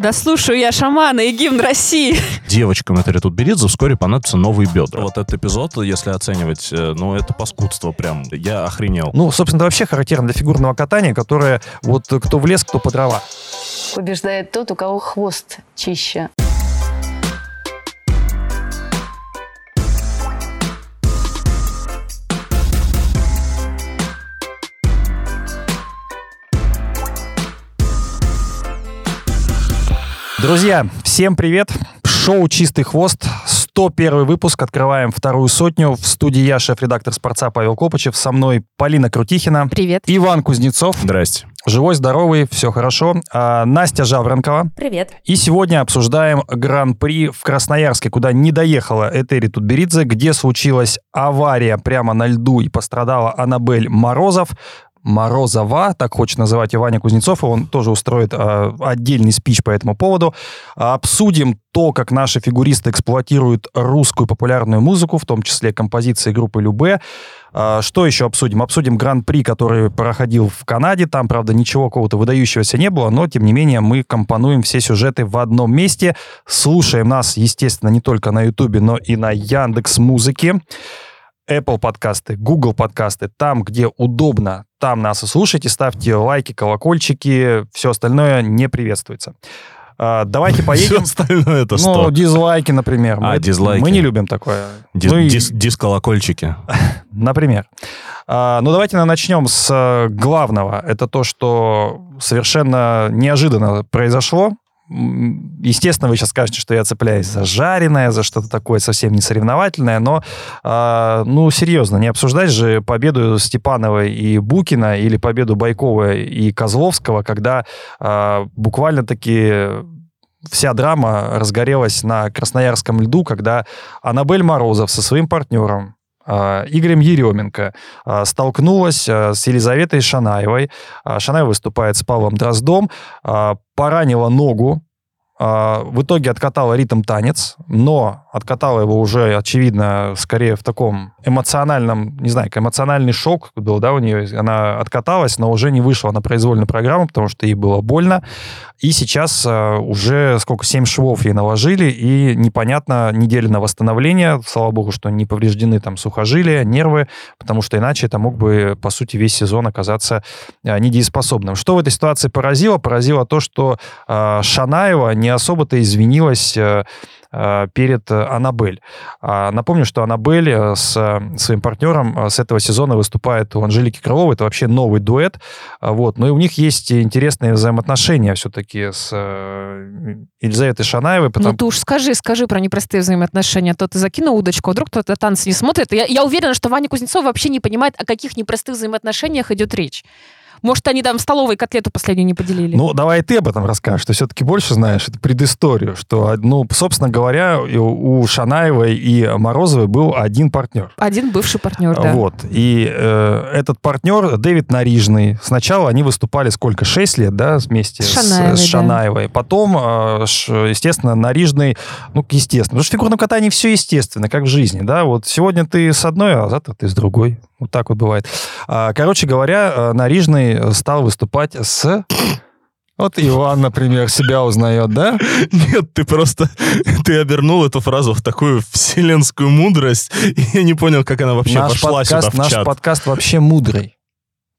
Да слушаю я шамана и гимн России. Девочкам это Ретутберидзе вскоре понадобятся новые бедра. Вот этот эпизод, если оценивать, э, ну, это паскудство прям. Я охренел. Ну, собственно, это вообще характерно для фигурного катания, которое вот кто в лес, кто по дрова. Побеждает тот, у кого хвост чище. Друзья, всем привет! Шоу «Чистый хвост», 101 выпуск, открываем вторую сотню. В студии я, шеф-редактор «Спорца» Павел Копычев, со мной Полина Крутихина. Привет. Иван Кузнецов. Здрасте. Живой, здоровый, все хорошо. А, Настя Жавренкова. Привет. И сегодня обсуждаем Гран-при в Красноярске, куда не доехала Этери Тутберидзе, где случилась авария прямо на льду и пострадала Аннабель Морозов. Морозова, так хочет называть Иваня Кузнецов, и он тоже устроит э, отдельный спич по этому поводу. Обсудим то, как наши фигуристы эксплуатируют русскую популярную музыку, в том числе композиции группы Любе. А, что еще обсудим? Обсудим Гран-при, который проходил в Канаде. Там, правда, ничего какого-то выдающегося не было, но, тем не менее, мы компонуем все сюжеты в одном месте. Слушаем нас, естественно, не только на Ютубе, но и на Яндекс Музыке. Apple подкасты, Google подкасты, там, где удобно, там нас и слушайте, ставьте лайки, колокольчики, все остальное не приветствуется. А, давайте поедем. Все остальное это ну, что? дизлайки, например. А, мы, дизлайки. Мы не любим такое. Дис, ну, и- дис- дисколокольчики. Например. А, ну, давайте начнем с э, главного. Это то, что совершенно неожиданно произошло. Естественно, вы сейчас скажете, что я цепляюсь за жареное, за что-то такое совсем не соревновательное, но, а, ну, серьезно, не обсуждать же победу Степановой и Букина или победу Байкова и Козловского, когда а, буквально-таки вся драма разгорелась на Красноярском льду, когда Аннабель Морозов со своим партнером а, Игорем Еременко столкнулась с Елизаветой Шанаевой. Шанаева выступает с Павлом Дроздом, поранила ногу, в итоге откатала ритм танец, но откатала его уже, очевидно, скорее в таком эмоциональном, не знаю, эмоциональный шок был, да, у нее. Она откаталась, но уже не вышла на произвольную программу, потому что ей было больно. И сейчас а, уже сколько, 7 швов ей наложили, и непонятно, неделя на восстановление. Слава богу, что не повреждены там сухожилия, нервы, потому что иначе это мог бы, по сути, весь сезон оказаться а, недееспособным. Что в этой ситуации поразило? Поразило то, что а, Шанаева не особо-то извинилась перед э, Аннабель. А, Напомню, что Аннабель э, с э, своим партнером э, с этого сезона выступает у Анжелики Крыловой. Это вообще новый дуэт. А, Вот. Но и у них есть интересные взаимоотношения все-таки с э, Елизаветой Шанаевой. Ну Потому... ты уж скажи, скажи про непростые взаимоотношения. А То ты закинул удочку, а вдруг кто-то танцы не смотрит. Я, я уверена, что Ваня Кузнецов вообще не понимает, о каких непростых взаимоотношениях идет речь. Может, они там в столовой котлету последнюю не поделили? Ну, давай ты об этом расскажешь. Ты все-таки больше знаешь эту предысторию, что, ну, собственно говоря, у Шанаевой и Морозовой был один партнер. Один бывший партнер, да. Вот. И э, этот партнер, Дэвид Нарижный, сначала они выступали сколько? Шесть лет, да, вместе С Шанаевой, с да. Шанаевой. Потом, э, естественно, Нарижный, ну, естественно. Потому что в фигурном катании все естественно, как в жизни, да. Вот сегодня ты с одной, а завтра ты с другой. Вот так вот бывает. А, Короче говоря, э, Нарижный стал выступать с... Вот Иван, например, себя узнает, да? Нет, ты просто... Ты обернул эту фразу в такую вселенскую мудрость, и я не понял, как она вообще наш пошла подкаст, сюда в наш чат. подкаст вообще мудрый.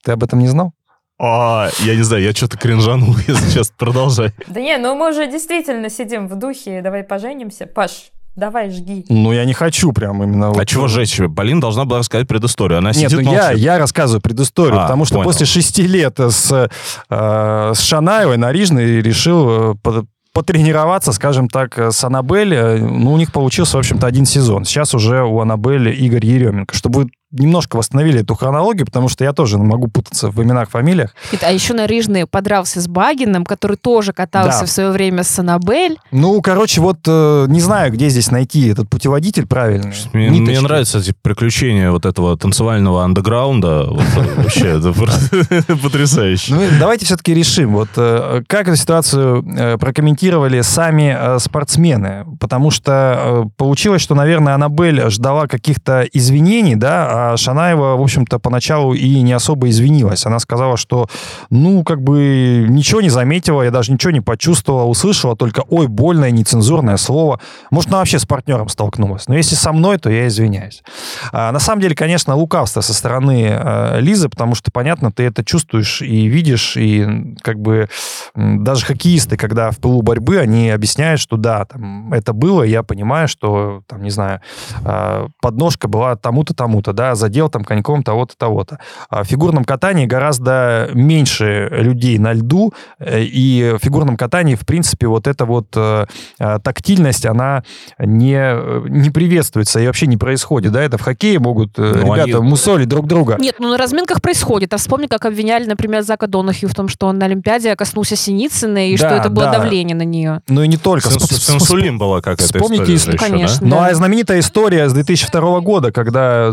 Ты об этом не знал? А, я не знаю, я что-то кринжанул, если честно. Продолжай. Да не, ну мы уже действительно сидим в духе, давай поженимся. Паш, давай жги. Ну, я не хочу прям именно... А вот- чего жечь? Полина должна была рассказать предысторию. Она Нет, сидит ну я, молчит. я рассказываю предысторию, А, потому что понял. после шести лет с, э, с Шанаевой Нарижный решил э, под- потренироваться, скажем так, э, с Аннабель. Э, Ну, у них получился, в общем-то, один сезон. Сейчас уже у Аннабель Игорь Еременко. Чтобы вы немножко восстановили эту хронологию, потому что я тоже могу путаться в именах, фамилиях. А еще Нарижный подрался с Багиным, который тоже катался Да. в свое время с Аннабель. Ну, короче, вот э, не знаю, где здесь найти этот путеводитель правильный. Мне, Ниточки. мне нравятся эти приключения вот этого танцевального андеграунда. Э, Вообще, это просто потрясающе. Ну, давайте все-таки решим, вот э, как эту ситуацию э, прокомментировали сами спортсмены, потому что получилось, что, наверное, Аннабель ждала каких-то извинений, да, а Шанаева, в общем-то, поначалу и не особо извинилась. Она сказала, что, ну, как бы ничего не заметила, я даже ничего не почувствовала, услышала только, ой, больное, нецензурное слово. Может, она вообще с партнером столкнулась. Но если со мной, то я извиняюсь. А, на самом деле, конечно, лукавство со стороны э, Лизы, потому что, понятно, ты это чувствуешь и видишь, и как бы даже хоккеисты, когда в пылу борьбы, они объясняют, что да, там, это было, я понимаю, что, там, не знаю, э, подножка была тому-то, тому-то, да, задел там коньком того-то, того-то. А в фигурном катании гораздо меньше людей на льду, э, и в фигурном катании, в принципе, вот эта вот э, э, тактильность, она не, не приветствуется и вообще не происходит, да, это в хоккее могут ну, ребята они... мусолить друг друга. Нет, ну на разминках происходит, а вспомни, как обвиняли, например, Зака Донахью в том, что он на Олимпиаде коснулся Синицыной, и да, что это было да. давление на нее. Ну и не только. С, с, с инсулин была как Вспомните, история. Еще, конечно. Да? Ну а знаменитая история с 2002 года, когда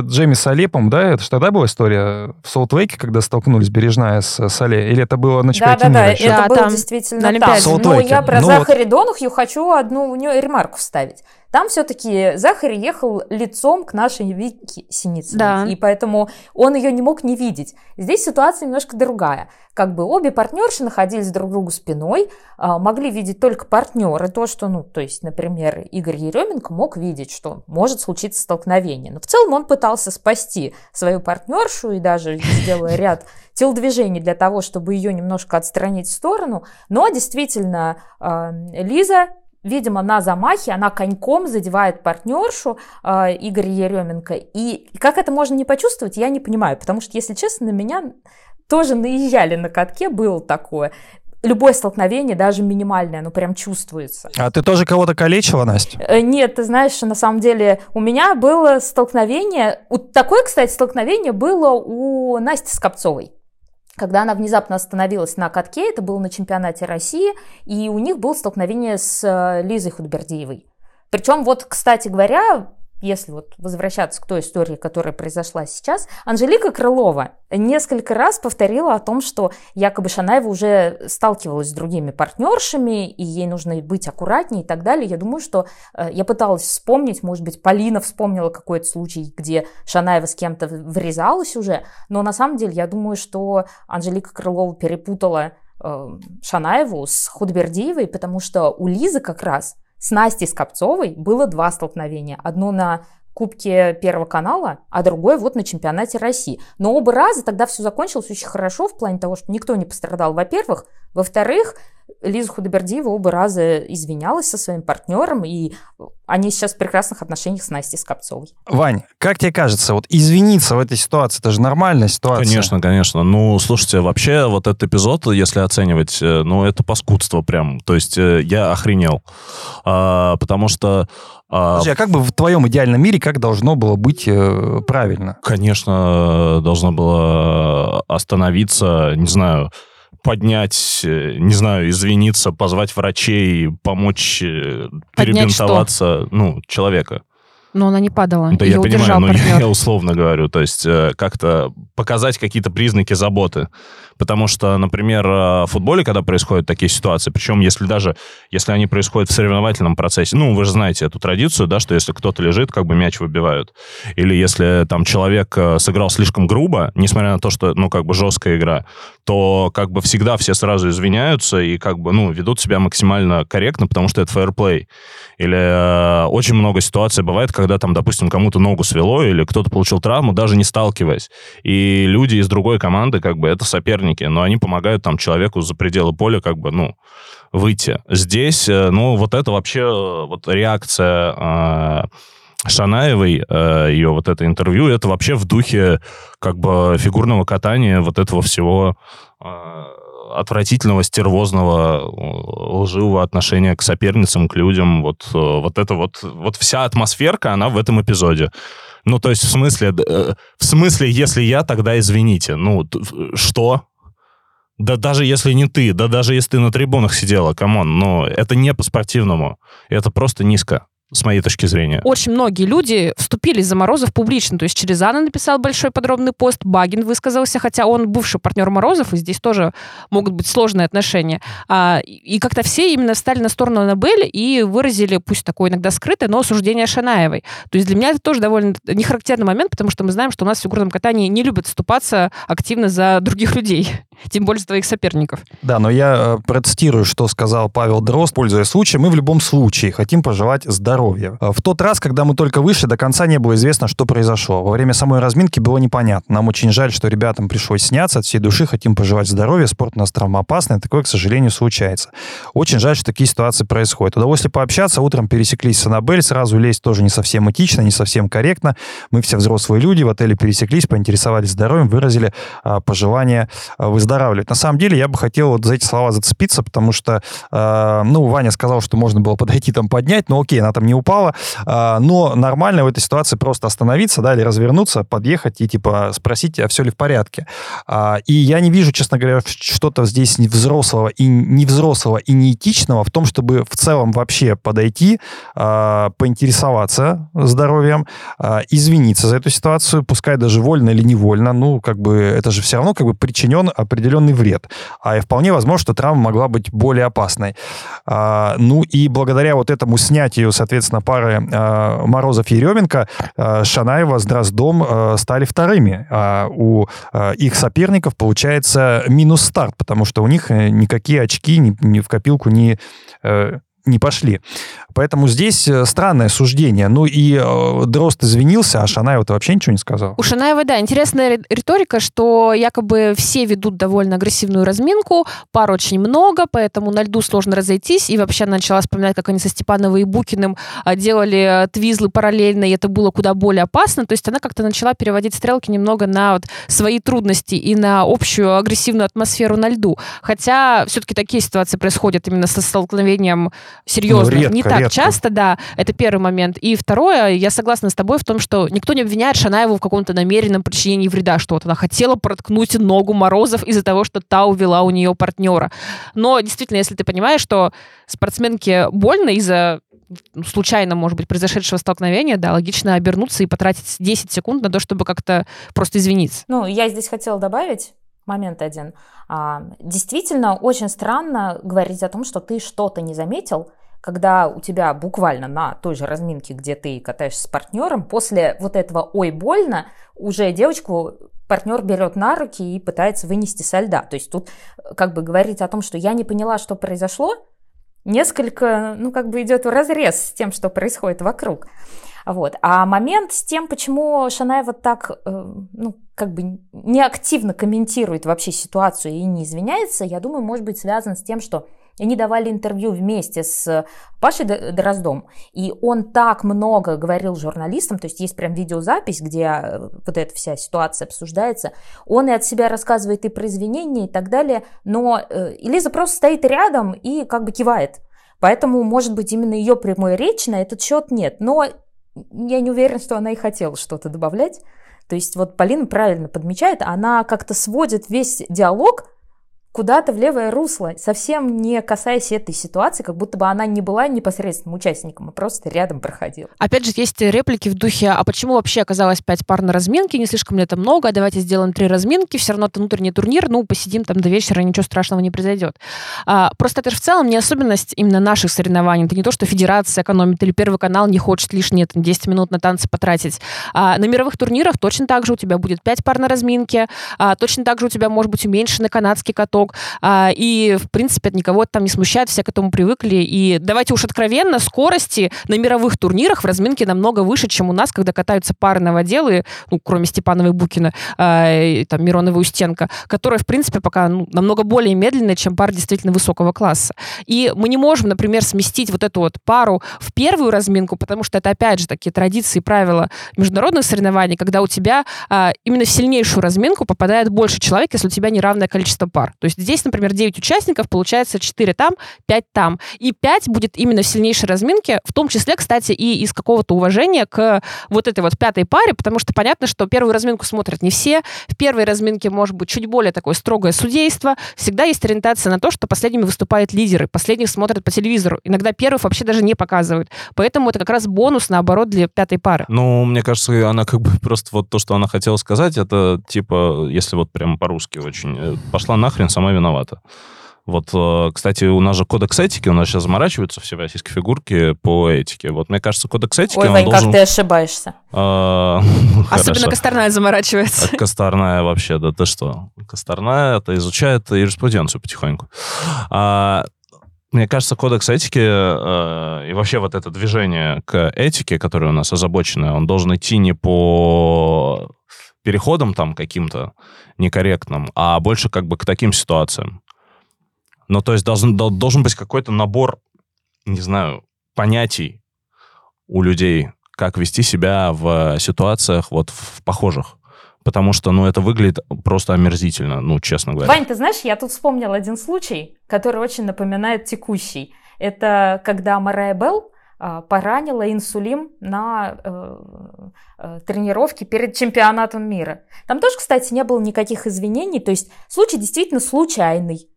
Джейми, Джейми с Алепом, да, это же тогда была история в Солт-Лейке, когда столкнулись Бережная с Сале, или это было на чемпионате да, да, мира? Да, это было действительно на Олимпиаде. Но ну, я про ну, Захари вот... Донахью хочу одну у нее ремарку вставить. Там все-таки Захари ехал лицом к нашей Вике Синицыной, да. и поэтому он ее не мог не видеть. Здесь ситуация немножко другая. Как бы обе партнерши находились друг другу спиной, а, могли видеть только партнеры, то, что, ну, то есть, например, Игорь Еременко мог видеть, что может случиться столкновение. Но в целом он пытался спасти свою партнершу и даже сделал ряд телодвижений для того, чтобы ее немножко отстранить в сторону. Но действительно, а, Лиза видимо, на замахе она коньком задевает партнершу э, Игоря Еременко. И как это можно не почувствовать, я не понимаю, потому что, если честно, на меня тоже наезжали на катке, было такое. Любое столкновение, даже минимальное, оно прям чувствуется. А ты тоже кого-то калечила, Настя? Э, нет, ты знаешь, на самом деле у меня было столкновение, такое, кстати, столкновение было у Насти Скопцовой когда она внезапно остановилась на катке, это было на чемпионате России, и у них было столкновение с э, Лизой Худбердиевой. Причем вот, кстати говоря, если вот возвращаться к той истории, которая произошла сейчас, Анжелика Крылова несколько раз повторила о том, что якобы Шанаева уже сталкивалась с другими партнершами, и ей нужно быть аккуратнее и так далее. Я думаю, что э, я пыталась вспомнить, может быть, Полина вспомнила какой-то случай, где Шанаева с кем-то врезалась уже, но на самом деле я думаю, что Анжелика Крылова перепутала э, Шанаеву с Худбердиевой, потому что у Лизы как раз с Настей Скопцовой было два столкновения. Одно на Кубке Первого канала, а другое вот на чемпионате России. Но оба раза тогда все закончилось очень хорошо в плане того, что никто не пострадал, во-первых. Во-вторых, Лиза Худобердиева оба раза извинялась со своим партнером, и они сейчас в прекрасных отношениях с Настей Скопцовой. Вань, как тебе кажется, вот извиниться в этой ситуации, это же нормальная ситуация? Конечно, конечно. Ну, слушайте, вообще вот этот эпизод, если оценивать, э, ну, это паскудство прям. То есть э, я охренел. А, потому что а, Подожди, а как бы в твоем идеальном мире, как должно было быть э, правильно? Конечно, должно было остановиться, не знаю, поднять, э, не знаю, извиниться, позвать врачей, помочь э, перебинтоваться, ну, человека. Но она не падала. Да, Ее я понимаю, но я, я условно говорю. То есть э, как-то показать какие-то признаки заботы. Потому что, например, в футболе, когда происходят такие ситуации, причем если даже, если они происходят в соревновательном процессе, ну, вы же знаете эту традицию, да, что если кто-то лежит, как бы мяч выбивают. Или если там человек сыграл слишком грубо, несмотря на то, что, ну, как бы жесткая игра, то как бы всегда все сразу извиняются и как бы, ну, ведут себя максимально корректно, потому что это фэрплей. Или э, очень много ситуаций бывает, когда там, допустим, кому-то ногу свело или кто-то получил травму, даже не сталкиваясь. И люди из другой команды, как бы, это соперники, но они помогают там человеку за пределы поля, как бы, ну, выйти. Здесь, э, ну, вот это вообще, э, вот реакция э, Шанаевой, э, ее вот это интервью, это вообще в духе как бы фигурного катания вот этого всего э, отвратительного, стервозного, лживого отношения к соперницам, к людям. Вот, э, вот это вот, вот вся атмосферка, она в этом эпизоде. Ну, то есть в смысле, в смысле, если я, тогда извините. Ну, что? Да даже если не ты, да даже если ты на трибунах сидела, come on, но это не по-спортивному. Это просто низко. С моей точки зрения. Очень многие люди вступили за Морозов публично. То есть Черезана написал большой подробный пост, Багин высказался, хотя он бывший партнер Морозов, и здесь тоже могут быть сложные отношения. А, и как-то все именно встали на сторону Аннабель и выразили, пусть такое иногда скрытое, но осуждение Шанаевой. То есть для меня это тоже довольно нехарактерный момент, потому что мы знаем, что у нас в фигурном катании не любят вступаться активно за других людей, тем более за твоих соперников. Да, но я э, процитирую, что сказал Павел Дрозд, пользуясь случаем. Мы в любом случае хотим пожелать здоровья. Э, В тот раз, когда мы только вышли, до конца не было известно, что произошло. Во время самой разминки было непонятно. Нам очень жаль, что ребятам пришлось сняться. От всей души хотим пожелать здоровья. Спорт у нас травмоопасный. Такое, к сожалению, случается. Очень жаль, что такие ситуации происходят. Удовольствие пообщаться. Утром пересеклись с Аннабель. Сразу лезть тоже не совсем этично, не совсем корректно. Мы все взрослые люди. В отеле пересеклись, поинтересовались здоровьем, выразили а, пожелание а, выздоравливать. На самом деле, я бы хотел вот за эти слова зацепиться, потому что, а, ну, Ваня сказал, что можно было подойти там поднять, но окей, она там не упала. А, но нормально в этой ситуации просто остановиться, да, или развернуться, подъехать и, типа, спросить, а все ли в порядке. А, и я не вижу, честно говоря, что-то здесь не взрослого и не взрослого и неэтичного в том, чтобы в целом вообще подойти, а, поинтересоваться здоровьем, извиниться за эту ситуацию, пускай даже вольно или невольно, ну, как бы, это же все равно как бы причинен определенный вред. А и вполне возможно, что травма могла быть более опасной. Ну, и благодаря вот этому снятию, соответственно, пары а, Морозов-Еременко, а, Шанаева с Дроздом а, стали вторыми. А у их соперников получается минус старт, потому что у них э, никакие очки ни, ни в копилку не э, не пошли. Поэтому здесь э, странное суждение. Ну и э, Дрозд извинился, а Шанаева-то вообще ничего не сказал. У Шанаевой, да, интересная ри- риторика, что якобы все ведут довольно агрессивную разминку, пар очень много, поэтому на льду сложно разойтись. И вообще она начала вспоминать, как они со Степановой и Букиным а, делали э, твизлы параллельно, и это было куда более опасно. То есть она как-то начала переводить стрелки немного на вот свои трудности и на общую агрессивную атмосферу на льду. Хотя все-таки такие ситуации происходят именно со столкновением серьезных. Ну, редко, не так редко. часто, да. Это первый момент. И второе, я согласна с тобой в том, что никто не обвиняет Шанаеву в каком-то намеренном причинении вреда, что вот она хотела проткнуть ногу Морозов из-за того, что та увела у нее партнера. Но действительно, если ты понимаешь, что спортсменке больно из-за ну, случайно, может быть, произошедшего столкновения, да, логично обернуться и потратить 10 секунд на то, чтобы как-то просто извиниться. Ну, я здесь хотела добавить момент один. А, действительно, очень странно говорить о том, что ты что-то не заметил, когда у тебя буквально на той же разминке, где ты катаешься с партнером, после вот этого «ой, больно», уже девочку партнер берет на руки и пытается вынести со льда. То есть тут э, как бы говорить о том, что я не поняла, что произошло, несколько, ну, как бы идет в разрез с тем, что происходит вокруг. Вот. А момент с тем, почему Шанаева так, э, ну, как бы неактивно комментирует вообще ситуацию и не извиняется, я думаю, может быть связан с тем, что они давали интервью вместе с Пашей Дроздом, и он так много говорил журналистам, то есть есть прям видеозапись, где э, вот эта вся ситуация обсуждается, он и от себя рассказывает и про извинения и так далее, но Элиза просто стоит рядом и как бы кивает. Поэтому, может быть, именно ее прямой речи на этот счет нет. Но я не уверена, что она и хотела что-то добавлять. То есть вот Полина правильно подмечает, она как-то сводит весь диалог куда-то в левое русло, совсем не касаясь этой ситуации, как будто бы она не была непосредственным участником, а просто рядом проходила. Опять же, есть реплики в духе, а почему вообще оказалось пять пар на разминке, не слишком ли это много, давайте сделаем три разминки, все равно это внутренний турнир, ну, посидим там до вечера, ничего страшного не произойдет. А, просто это же в целом не особенность именно наших соревнований, это не то, что федерация экономит или Первый канал не хочет лишние там, 10 минут на танцы потратить. А, на мировых турнирах точно так же у тебя будет пять пар на разминке, а, точно так же у тебя может быть уменьшенный канадский каток, а, и, в принципе, это никого там не смущает, все к этому привыкли. И давайте уж откровенно, скорости на мировых турнирах в разминке намного выше, чем у нас, когда катаются пары новоделы, ну, кроме Степанова и Букина, а, и, там, Миронова и Устенко, которые, в принципе, пока ну, намного более медленные, чем пары действительно высокого класса. И мы не можем, например, сместить вот эту вот пару в первую разминку, потому что это, опять же, такие традиции и правила международных соревнований, когда у тебя а, именно в сильнейшую разминку попадает больше человек, если у тебя неравное количество пар. То есть есть здесь, например, 9 участников, получается 4 там, 5 там. И 5 будет именно в сильнейшей разминке, в том числе, кстати, и из какого-то уважения к вот этой вот пятой паре, потому что понятно, что первую разминку смотрят не все. В первой разминке может быть чуть более такое строгое судейство. Всегда есть ориентация на то, что последними выступают лидеры, последних смотрят по телевизору. Иногда первых вообще даже не показывают. Поэтому это как раз бонус, наоборот, для пятой пары. Ну, мне кажется, она как бы просто вот то, что она хотела сказать, это типа, если вот прям по-русски очень, э, пошла нахрен, сама виновата. Вот, э, кстати, у нас же кодекс этики, у нас сейчас заморачиваются все российские фигурки по этике. Вот, мне кажется, кодекс этики, Ой, он Вань, должен... как ты ошибаешься. А, Особенно хорошо. Косторная заморачивается. А Косторная вообще, да ты что? Косторная это изучает юриспруденцию потихоньку. А, мне кажется, кодекс этики э, и вообще вот это движение к этике, которое у нас озабоченное, он должен идти не по переходам там каким-то некорректным, а больше как бы к таким ситуациям. Ну, то есть должен, дол- должен быть какой-то набор, не знаю, понятий у людей, как вести себя в ситуациях вот в похожих. Потому что, ну, это выглядит просто омерзительно, ну, честно говоря. Вань, ты знаешь, я тут вспомнил один случай, который очень напоминает текущий. Это когда Марая Белл поранила инсулин на э, э, тренировке перед чемпионатом мира. Там тоже, кстати, не было никаких извинений, то есть случай действительно случайный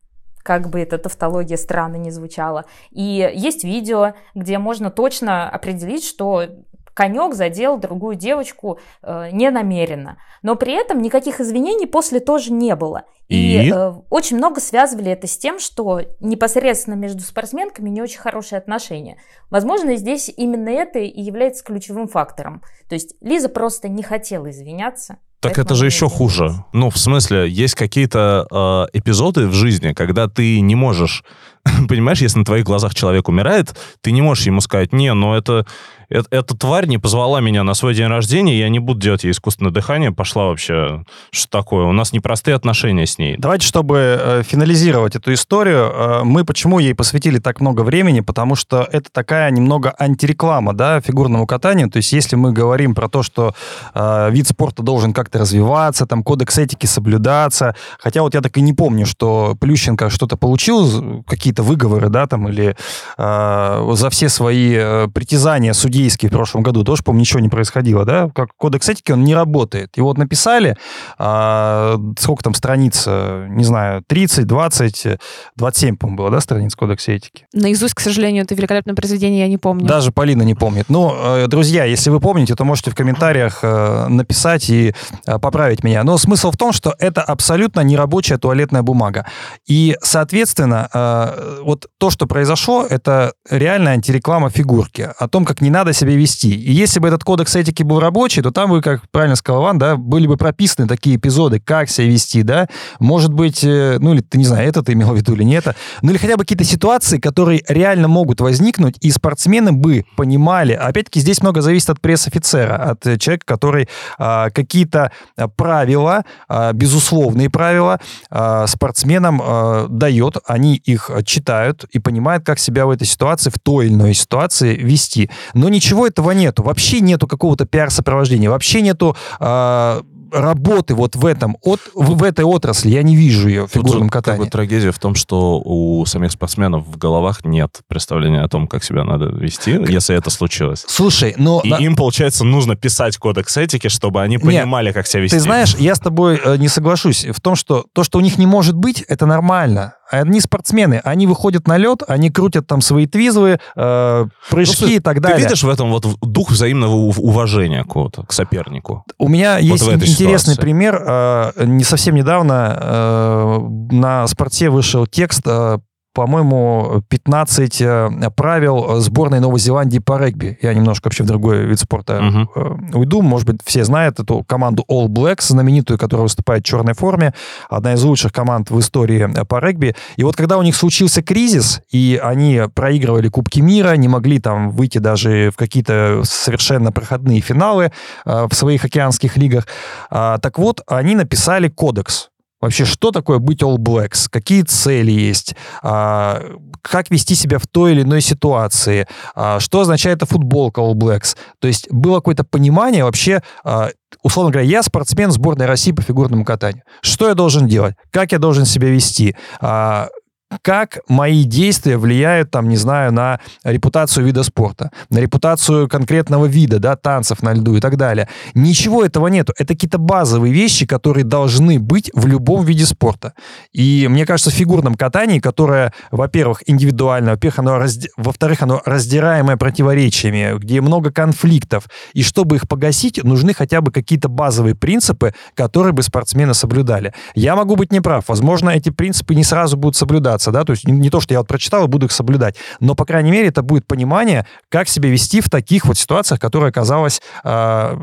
как бы эта тавтология странно не звучала. И есть видео, где можно точно определить, что конек задел другую девочку э, ненамеренно. Но при этом никаких извинений после тоже не было. И? э, очень много связывали это с тем, что непосредственно между спортсменками не очень хорошие отношения. Возможно, здесь именно это и является ключевым фактором. То есть Лиза просто не хотела извиняться. Так это же еще хуже. Ну, в смысле, есть какие-то э, эпизоды в жизни, когда ты не можешь, понимаешь, если на твоих глазах человек умирает, ты не можешь ему сказать, не, ну это, это, эта тварь не позвала меня на свой день рождения, я не буду делать ей искусственное дыхание, пошла вообще, что такое, у нас непростые отношения с ней. Давайте, чтобы э, финализировать эту историю, э, мы почему ей посвятили так много времени, потому что это такая немного антиреклама, да, фигурному катанию. То есть, если мы говорим про то, что э, вид спорта должен как-то развиваться, там кодекс этики соблюдаться, хотя вот я так и не помню, что Плющенко что-то получил, какие-то выговоры, да, там, или э, за все свои э, притязания судейские в прошлом году тоже, по-моему, ничего не происходило, да, как кодекс этики, он не работает. Его вот написали, а, сколько там страниц, э, не знаю, 30, 20, э, 27, по-моему, было, да, страниц кодекса этики? Наизусть, к сожалению, это великолепное произведение я не помню. Даже Полина не помнит. Ну, э, друзья, если вы помните, то можете в комментариях э, написать и э, поправить меня. Но смысл в том, что это абсолютно нерабочая туалетная бумага. И, соответственно, э, вот то, что произошло, это реальная антиреклама фигурки о том, как не надо себя вести. И если бы этот кодекс этики был рабочий, то там бы, как правильно сказал Иван, да, были бы прописаны такие эпизоды, как себя вести, да, может быть, э, ну или ты не знаю, это ты имел в виду или не это, ну или хотя бы какие-то ситуации, которые реально могут возникнуть, и спортсмены бы понимали, опять-таки здесь много зависит от пресс-офицера, от э, человека, который а, какие-то правила, а, безусловные правила а, спортсменам дает, они их читают и понимают, как себя в этой ситуации, в той или иной ситуации вести. Но ничего этого нету, вообще нету какого-то пиар-сопровождения, вообще нету работы вот в этом, от, в, этой отрасли, я не вижу ее в Тут фигурном как катании. бы трагедия в том, что у самих спортсменов в головах нет представления о том, как себя надо вести, если это случилось. Слушай, но... И на- им, получается, нужно писать кодекс этики, чтобы они понимали, как себя вести. Ты знаешь, я с тобой э, не соглашусь в том, что то, что у них не может быть, это нормально. Они спортсмены, они выходят на лед, они крутят там свои твизлы, э, прыжки Просто и так Ты далее. видишь в этом вот дух взаимного ув- уважения какого-то к сопернику? У меня есть в этой интересный ситуации. пример. Э, Не совсем недавно э, на спорте вышел текст, э, по-моему, 15 э, правил сборной Новой Зеландии по регби. Я немножко вообще в другой вид спорта э, уйду. Может быть, все знают эту команду All Blacks, знаменитую, которая выступает в черной форме. Одна из лучших команд в истории э, по регби. И вот когда у них случился кризис, и они проигрывали Кубки мира, не могли там выйти даже в какие-то совершенно проходные финалы в своих океанских лигах, а, так вот, они написали кодекс. Вообще, что такое быть All Blacks? Какие цели есть? А, как вести себя в той или иной ситуации? А, что означает эта футболка All Blacks? То есть было какое-то понимание вообще, а, условно говоря, я спортсмен сборной России по фигурному катанию. Что я должен делать? Как я должен себя вести? А, как мои действия влияют, там, не знаю, на репутацию вида спорта, на репутацию конкретного вида, да, танцев на льду и так далее. Ничего этого нету. Это какие-то базовые вещи, которые должны быть в любом виде спорта. И мне кажется, в фигурном катании, которое, во-первых, индивидуально, во-первых, оно разди... во-вторых, оно раздираемое противоречиями, где много конфликтов, и чтобы их погасить, нужны хотя бы какие-то базовые принципы, которые бы спортсмены соблюдали. Я могу быть неправ. Возможно, эти принципы не сразу будут соблюдаться, соблюдаться, да, то есть не, не то, что я вот прочитал и буду их соблюдать, но, по крайней мере, это будет понимание, как себя вести в таких вот ситуациях, которые оказалась, э,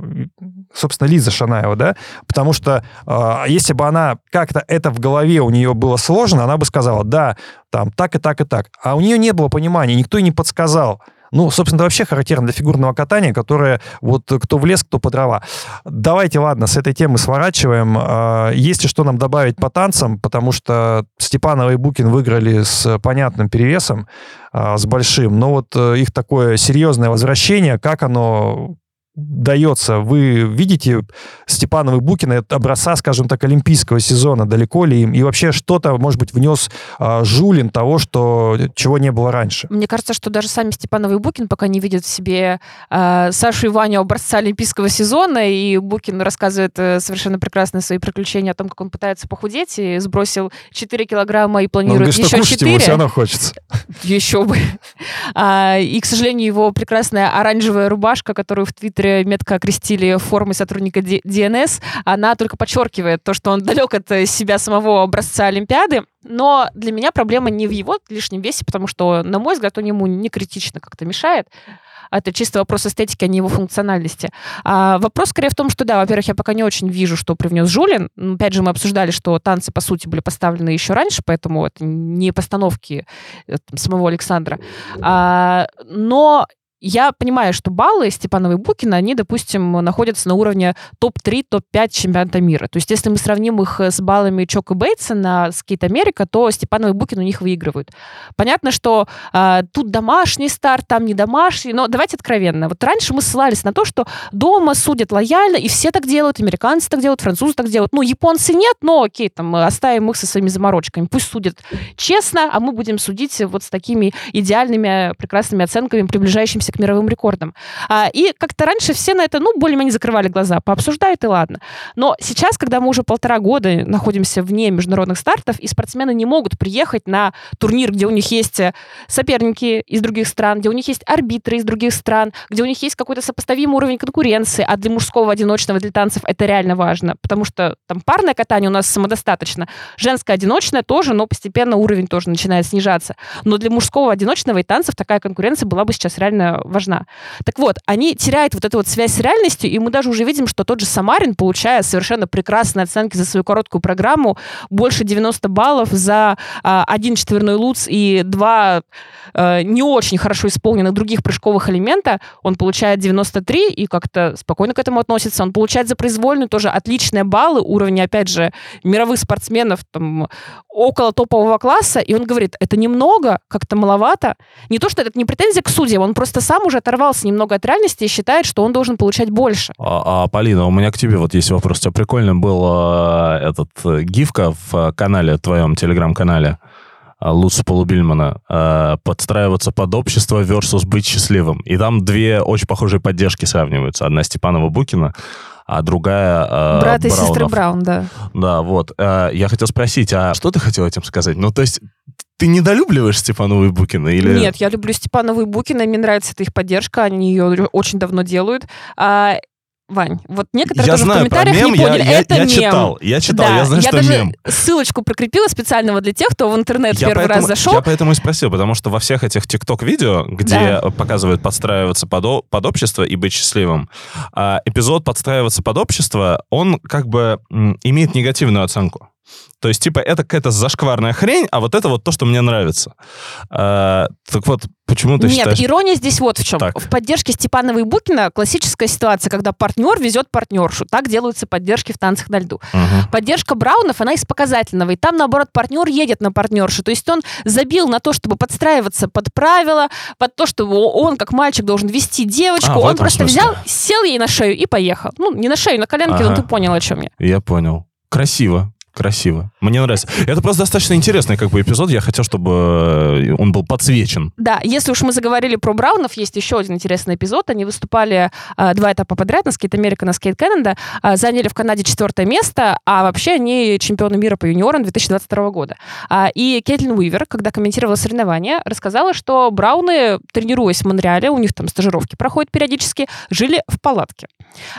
собственно, Лиза Шанаева, да, потому что э, если бы она как-то это в голове у нее было сложно, она бы сказала, да, там, так и так и так, а у нее не было понимания, никто и не подсказал, ну, собственно, это вообще характерно для фигурного катания, которое вот кто в лес, кто по дрова. Давайте, ладно, с этой темы сворачиваем. А, есть ли что нам добавить по танцам, потому что Степанова и Букин выиграли с понятным перевесом, а, с большим, но вот э, их такое серьезное возвращение, как оно дается. Вы видите Степанова и Букина образца, скажем так, олимпийского сезона, далеко ли им? И вообще что-то, может быть, внес а, Жулин того, что, чего не было раньше? Мне кажется, что даже сами Степанова и Букин пока не видят в себе а, Сашу и Ваню образца олимпийского сезона, и Букин рассказывает э, совершенно прекрасные свои приключения о том, как он пытается похудеть и сбросил 4 килограмма и планирует говорит, еще 4. Ему все равно хочется. Еще бы. А, и, к сожалению, его прекрасная оранжевая рубашка, которую в Твиттере некоторые метко окрестили формой сотрудника DNS, она только подчеркивает то, что он далек от себя самого образца Олимпиады. Но для меня проблема не в его лишнем весе, потому что, на мой взгляд, он ему не критично как-то мешает. Это чисто вопрос эстетики, а не его функциональности. А вопрос скорее в том, что, да, во-первых, я пока не очень вижу, что привнес Жулин. Опять же, мы обсуждали, что танцы, по сути, были поставлены еще раньше, поэтому это не постановки э, самого Александра. А, но я понимаю, что баллы Степанова и Букина, они, допустим, находятся на уровне топ-3, топ-5 чемпионата мира. То есть если мы сравним их с баллами Чок и Бейтса на Скейт Америка, то Степанова и Букин у них выигрывают. Понятно, что э, тут домашний старт, там не домашний, но давайте откровенно. Вот раньше мы ссылались на то, что дома судят лояльно, и все так делают, американцы так делают, французы так делают. Ну, японцы нет, но окей, там, оставим их со своими заморочками. Пусть судят честно, а мы будем судить вот с такими идеальными, прекрасными оценками, приближающимися к мировым рекордам. А, и как-то раньше все на это, ну, более-менее закрывали глаза, пообсуждают и ладно. Но сейчас, когда мы уже полтора года находимся вне международных стартов, и спортсмены не могут приехать на турнир, где у них есть э, соперники из других стран, где у них есть арбитры из других стран, где у них есть какой-то сопоставимый уровень конкуренции, а для мужского одиночного, для танцев это реально важно, потому что там парное катание у нас самодостаточно, женское одиночное тоже, но постепенно уровень тоже начинает снижаться. Но для мужского одиночного и танцев такая конкуренция была бы сейчас реально важна. Так вот, они теряют вот эту вот связь с реальностью, и мы даже уже видим, что тот же Самарин, получая совершенно прекрасные оценки за свою короткую программу, больше 90 баллов за а, один четверной луц и два а, не очень хорошо исполненных других прыжковых элемента, он получает 93 и как-то спокойно к этому относится. Он получает за произвольную тоже отличные баллы уровня, опять же, мировых спортсменов там, около топового класса, и он говорит, это немного, как-то маловато. Не то, что это не претензия к судьям, он просто сам уже оторвался немного от реальности и считает, что он должен получать больше. А, а Полина, у меня к тебе вот есть вопрос. У тебя прикольным был э, этот э, гифка в э, канале, твоем телеграм-канале. Э, Луца Полубильмана э, подстраиваться под общество versus быть счастливым. И там две очень похожие поддержки сравниваются. Одна Степанова Букина, а другая э, Брат и сестра Браун, да. Да, вот. Э, я хотел спросить, а что ты хотел этим сказать? Ну, то есть ты недолюбливаешь Степанову и Букина? Или... Нет, я люблю Степанову и Букина, мне нравится эта их поддержка, они ее очень давно делают. А, Вань, вот некоторые я тоже знаю в комментариях про мем, не поняли, я, это я, я мем. читал, я читал, да, я знаю, я что даже мем. ссылочку прикрепила специального для тех, кто в интернет Я первый поэтому, раз зашел. Я поэтому и спросил, потому что во всех этих ТикТок-видео, где Да. показывают подстраиваться под, под общество и быть счастливым, а, эпизод подстраиваться под общество, он как бы имеет негативную оценку. То есть, типа, это какая-то зашкварная хрень, а вот это вот то, что мне нравится. А, так вот, почему ты Нет, считаешь... ирония здесь вот в чем. Так. В поддержке Степанова и Букина классическая ситуация, когда партнер везет партнершу. Так делаются поддержки в танцах на льду. Мгм. Поддержка Браунов, она из показательного. И там, наоборот, партнер едет на партнершу. То есть он забил на то, чтобы подстраиваться под правила, под то, что он, как мальчик, должен вести девочку. А, он просто смысле. взял, сел ей на шею и поехал. Ну, не на шею, на коленке, но Ага. ты понял, о чем я. Я понял. Красиво. Красиво. Мне нравится. Это просто достаточно интересный как бы эпизод. Я хотел, чтобы э, он был подсвечен. Да, если уж мы заговорили про Браунов, есть еще один интересный эпизод. Они выступали а, два этапа подряд на Скейт Америка, на Скейт Канада, а, заняли в Канаде четвертое место, а вообще они чемпионы мира по юниорам 2022 года. А, и Кейтлин Уивер, когда комментировала соревнования, рассказала, что Брауны, тренируясь в Монреале, у них там стажировки проходят периодически, жили в палатке.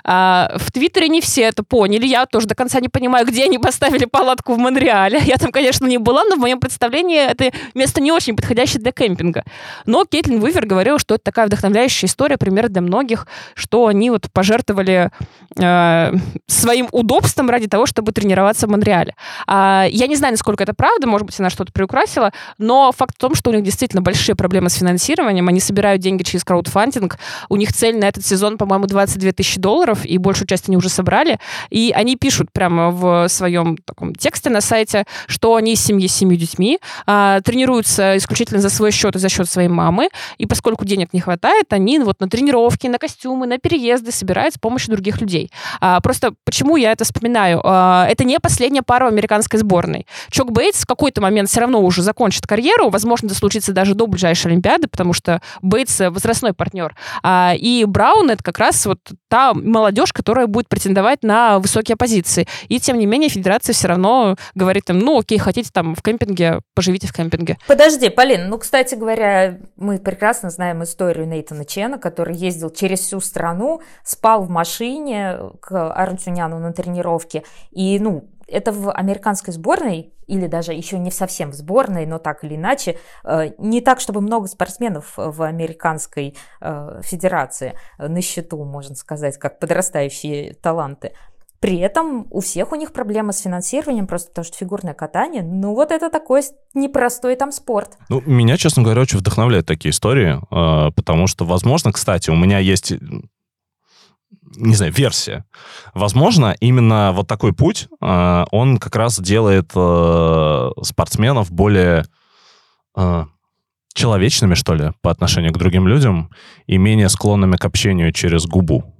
А, в Твиттере не все это поняли. Я тоже до конца не понимаю, где они поставили палатку в Монреале. Я там, конечно, не была, но в моем представлении это место не очень подходящее для кемпинга. Но Кейтлин Уивер говорила, что это такая вдохновляющая история, пример для многих, что они вот пожертвовали э, своим удобством ради того, чтобы тренироваться в Монреале. А, я не знаю, насколько это правда, может быть, она что-то приукрасила, но факт в том, что у них действительно большие проблемы с финансированием. Они собирают деньги через краудфандинг. У них цель на этот сезон, по-моему, 22 тысячи долларов, и большую часть они уже собрали. И они пишут прямо в своем таком тексте на сайте, что они из семьи с семью детьми, а, тренируются исключительно за свой счет и за счет своей мамы, и поскольку денег не хватает, они вот на тренировки, на костюмы, на переезды собирают с помощью других людей. А, просто почему я это вспоминаю? А, это не последняя пара американской сборной. Чок Бейтс в какой-то момент все равно уже закончит карьеру, возможно, это случится даже до ближайшей Олимпиады, потому что Бейтс э, возрастной партнер. А, и Браун это как раз вот та молодежь, которая будет претендовать на высокие позиции. И тем не менее федерация все равно говорит им, ну окей, хотите там в кемпинге, поживите в кемпинге. Подожди, Полин, ну, кстати говоря, мы прекрасно знаем историю Нейтана Чена, который ездил через всю страну, спал в машине к Арутюняну на тренировке. И, ну, это в американской сборной, или даже еще не совсем в сборной, но так или иначе, э, не так, чтобы много спортсменов в американской э, федерации на счету, можно сказать, как подрастающие таланты. При этом у всех у них проблемы с финансированием, просто потому что фигурное катание, ну вот это такой непростой там спорт. Ну, меня, честно говоря, очень вдохновляют такие истории, э, потому что, возможно, кстати, у меня есть, не знаю, версия. Возможно, именно вот такой путь, э, он как раз делает э, спортсменов более э, человечными, что ли, по отношению к другим людям и менее склонными к общению через губу.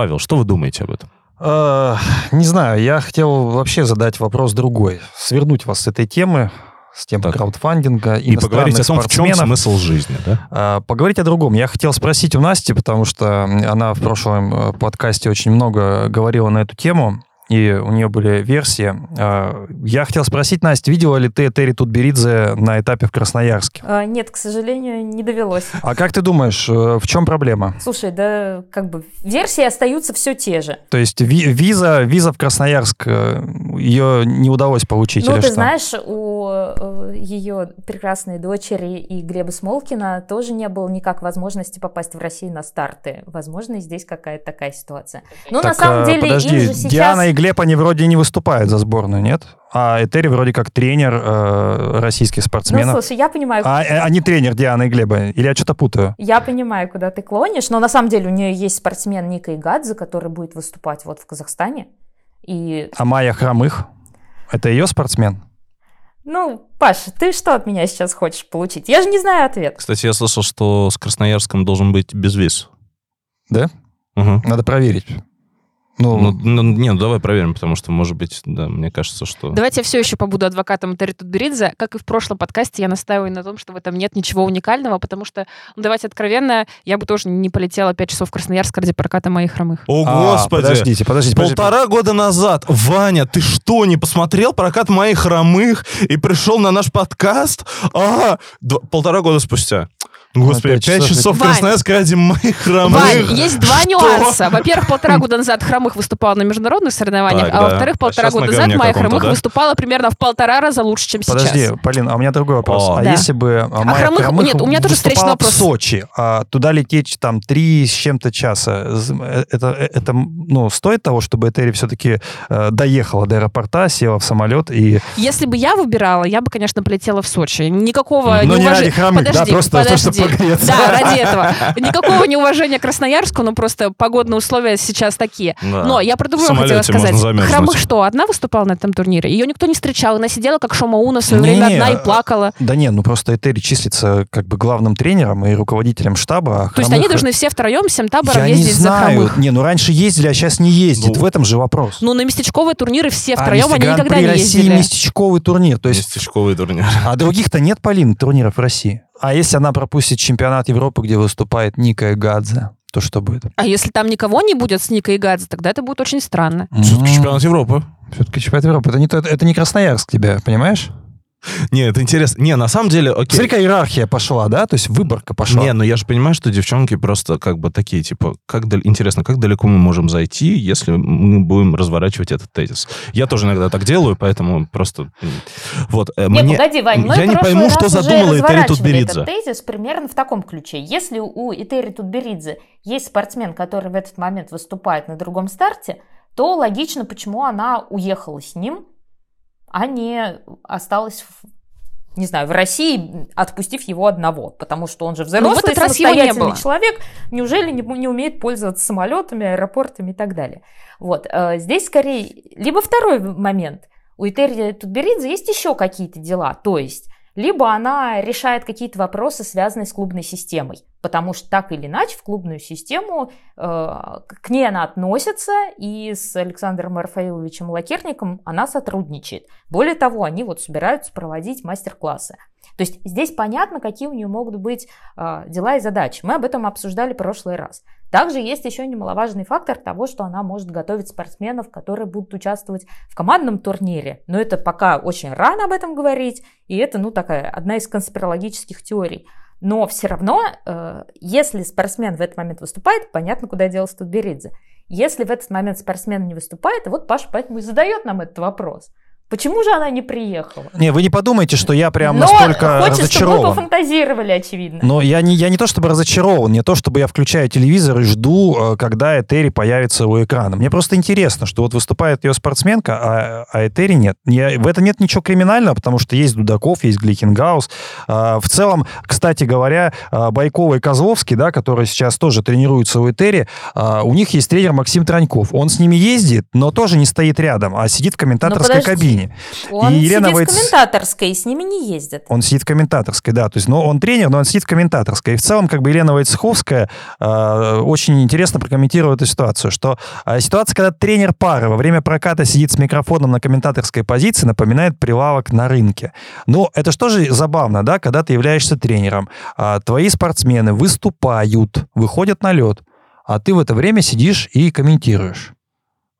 Павел, что вы думаете об этом? Э, Не знаю, я хотел вообще задать вопрос другой. Свернуть вас с этой темы, с темы Так. краудфандинга, И поговорить о том, в чем смысл жизни, да? А, Поговорить о другом. Я хотел спросить у Насти, потому что она в прошлом э, подкасте очень много говорила на эту тему, и у нее были версии. А, Я хотел спросить, Настя, видела ли ты Терри Тутберидзе на этапе в Красноярске? А, Нет, к сожалению, не довелось. А как ты думаешь, э, в чем проблема? Слушай, да как бы версии остаются все те же. То есть ви- виза, виза в Красноярск, э, ее не удалось получить Ну, ты что? знаешь, у э, ее прекрасной дочери и Глеба Смолкина тоже не было никак возможности попасть в Россию на старты. Возможно, здесь какая-то такая ситуация. Но Ну, на Так, самом э, деле подожди, им же сейчас... Диана и Глеб, они вроде не выступают за сборную, нет? А Этери вроде как тренер э, российских Ну, спортсменов. слушай, я понимаю, а, э, а не тренер Дианы и Глеба? Или я что-то путаю? Я понимаю, куда ты клонишь, но на самом деле у нее есть спортсмен Ника Игадзе, который будет выступать вот в Казахстане. И, А Майя Хромых? Это ее спортсмен? ну, Паша, ты что от меня сейчас хочешь получить? Я же не знаю ответ. Кстати, я слышал, что с Красноярском должен быть безвиз. Да? Угу. Надо проверить. Ну, Ну, ну, не, ну давай проверим, потому что, может быть, да, мне кажется, что... Давайте я все еще побуду адвокатом Терри Тутберидзе. Как и в прошлом подкасте, я настаиваю на том, что в этом нет ничего уникального, потому что, ну, давайте откровенно, я бы тоже не полетела 5 часов в Красноярск ради проката моих хромых. О, а, господи! Подождите, подождите. подождите. Полтора года назад, Ваня, ты что, не посмотрел прокат моих хромых и пришел на наш подкаст? А, д- полтора года спустя. Господи, пять 5 часов часов в. Красноярске ради моих хромых. Вань, есть два нюанса. Во-первых, полтора года назад Хромых выступала на международных соревнованиях, Так, а да. во-вторых, А полтора на года назад каком-то, Хромых да? выступала примерно в полтора раза лучше, чем Подожди, сейчас. Полин, а у меня другой вопрос. О. А Да. если бы а, Майя Хромых- Хромых нет, у меня тоже встречный вопрос. в Сочи, а туда лететь там три с чем-то часа, э, это, это ну, стоит того, чтобы Этери все-таки доехала до аэропорта, села в самолет и... Если бы я выбирала, я бы, конечно, полетела в Сочи. Никакого Но не неуважи- ради Хромых, да, Подожди, просто погреться. Да, ради этого. Никакого неуважения к Красноярску, но просто погодные условия сейчас такие. Да. Но я про другое хотела сказать. Хромых что, одна выступала на этом турнире? Ее никто не встречал. Она сидела как Шомауна в свое время Не-не, одна и а- плакала. Да не, ну просто Этери числится как бы главным тренером и руководителем штаба. а То есть Хромых- они должны все втроем, всем табором Я не ездить за знаю. Хромых. Не, ну раньше ездили, а сейчас не ездит. Ну, в этом же вопрос. Ну, на местечковые турниры все А втроем, они Гран-при никогда не России ездили. местечковый турнир. То есть Местечковый турнир. А других-то нет, Полин, турниров в России. А если она пропустит чемпионат Европы, где выступает Ника Гадзе, то что будет? А если там никого не будет с Никой и Гадзе, тогда это будет очень странно. Все-таки чемпионат Европы. Все-таки чемпионат Европы. Это не, то- это не Красноярск тебе, понимаешь? Не, это интересно. Не, на самом деле, окей. Смотри, какая иерархия пошла, да? То есть выборка пошла. Не, ну я же понимаю, что девчонки просто как бы такие, типа, как дал- интересно, как далеко мы можем зайти, если мы будем разворачивать этот тезис. Я тоже иногда так делаю, поэтому просто... Вот, э, Не, мне... погоди, Вань, мы я в не пойму, раз что задумала Этери Тутберидзе. этот тезис примерно в таком ключе. Если у Этери Тутберидзе есть спортсмен, который в этот момент выступает на другом старте, то логично, почему она уехала с ним, а не осталась в не знаю, в России, отпустив его одного, потому что он же Ну, взрослый, его не самостоятельный было. человек, неужели не, не умеет пользоваться самолетами, аэропортами и так далее. Вот, э, здесь скорее, либо второй момент, у Этери Тутберидзе есть еще какие-то дела, то есть либо она решает какие-то вопросы, связанные с клубной системой, потому что так или иначе в клубную систему э, к ней она относится, и с Александром Рафаиловичем Лакерником она сотрудничает. Более того, они вот собираются проводить мастер-классы. То есть здесь понятно, какие у нее могут быть э, дела и задачи. Мы об этом обсуждали в прошлый раз. Также есть еще немаловажный фактор того, что она может готовить спортсменов, которые будут участвовать в командном турнире. Но это пока очень рано об этом говорить, и это, ну, такая одна из конспирологических теорий. Но все равно, э, если спортсмен в этот момент выступает, понятно, куда делась Тутберидзе. Если в этот момент спортсмен не выступает, вот Паша поэтому и задает нам этот вопрос. Почему же она не приехала? Не, вы не подумайте, что я прям Но настолько хочется, чтобы мы разочарован. пофантазировали, очевидно. Но я не, я не то чтобы разочарован, не то чтобы я включаю телевизор и жду, э, когда Этери появится у экрана. Мне просто интересно, что вот выступает ее спортсменка, а, а Этери нет. Я, в этом нет ничего криминального, потому что есть Дудаков, есть Гликенгаус. А, в целом, кстати говоря, а, Байкова и Козловский, да, которые сейчас тоже тренируются у Этери, а, у них есть тренер Максим Траньков. Он с ними ездит, но тоже не стоит рядом, а сидит в комментаторской подожди. Кабине. Он и Елена сидит Войц- в комментаторской, и с ними не ездит. Он сидит в комментаторской, да. То есть, но он тренер, но он сидит в комментаторской. И в целом, как бы Елена Войцеховская э, очень интересно прокомментировала эту ситуацию, что э, ситуация, когда тренер пары во время проката сидит с микрофоном на комментаторской позиции, напоминает прилавок на рынке. Но это что же забавно, да, когда ты являешься тренером, а твои спортсмены выступают, выходят на лед, а ты в это время сидишь и комментируешь.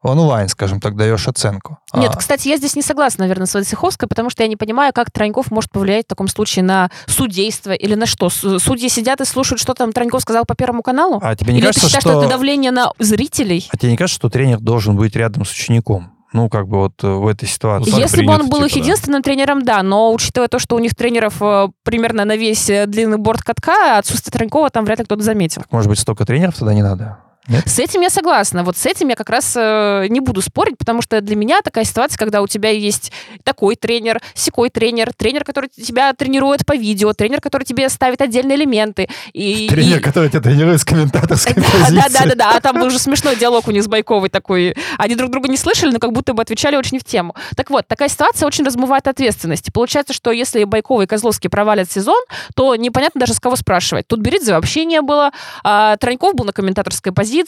Онлайн, скажем так, даешь оценку. Нет, А, кстати, я здесь не согласна, наверное, с Войцеховской, потому что я не понимаю, как Троньков может повлиять в таком случае на судейство или на что. Судьи сидят и слушают, что там Троньков сказал по Первому каналу? а тебе не или кажется, ты считаешь, что... что... это давление на зрителей? А тебе не кажется, что тренер должен быть рядом с учеником? Ну, как бы вот э, в этой ситуации. Так Если бы принято, он был их типа, да. единственным тренером, да, но учитывая то, что у них тренеров э, примерно на весь э, длинный борт катка, отсутствие Тронькова там вряд ли кто-то заметил. Может быть, столько тренеров тогда не надо? Нет? С этим я согласна. Вот с этим я как раз э, не буду спорить, потому что для меня такая ситуация, когда у тебя есть такой тренер, секой тренер, тренер, который тебя тренирует по видео, тренер, который тебе ставит отдельные элементы. И, Тренер, и- который тебя тренирует с комментаторской позиции. да, да, да, да. А там был уже смешной диалог у них с Байковой такой. Они друг друга не слышали, но как будто бы отвечали очень в тему. Так вот, такая ситуация очень размывает ответственность. И Получается, что если Байкова и Козловский провалят сезон, то непонятно даже с кого спрашивать. Тут Беридзе вообще не было, а Троньков был на комментаторской позиции,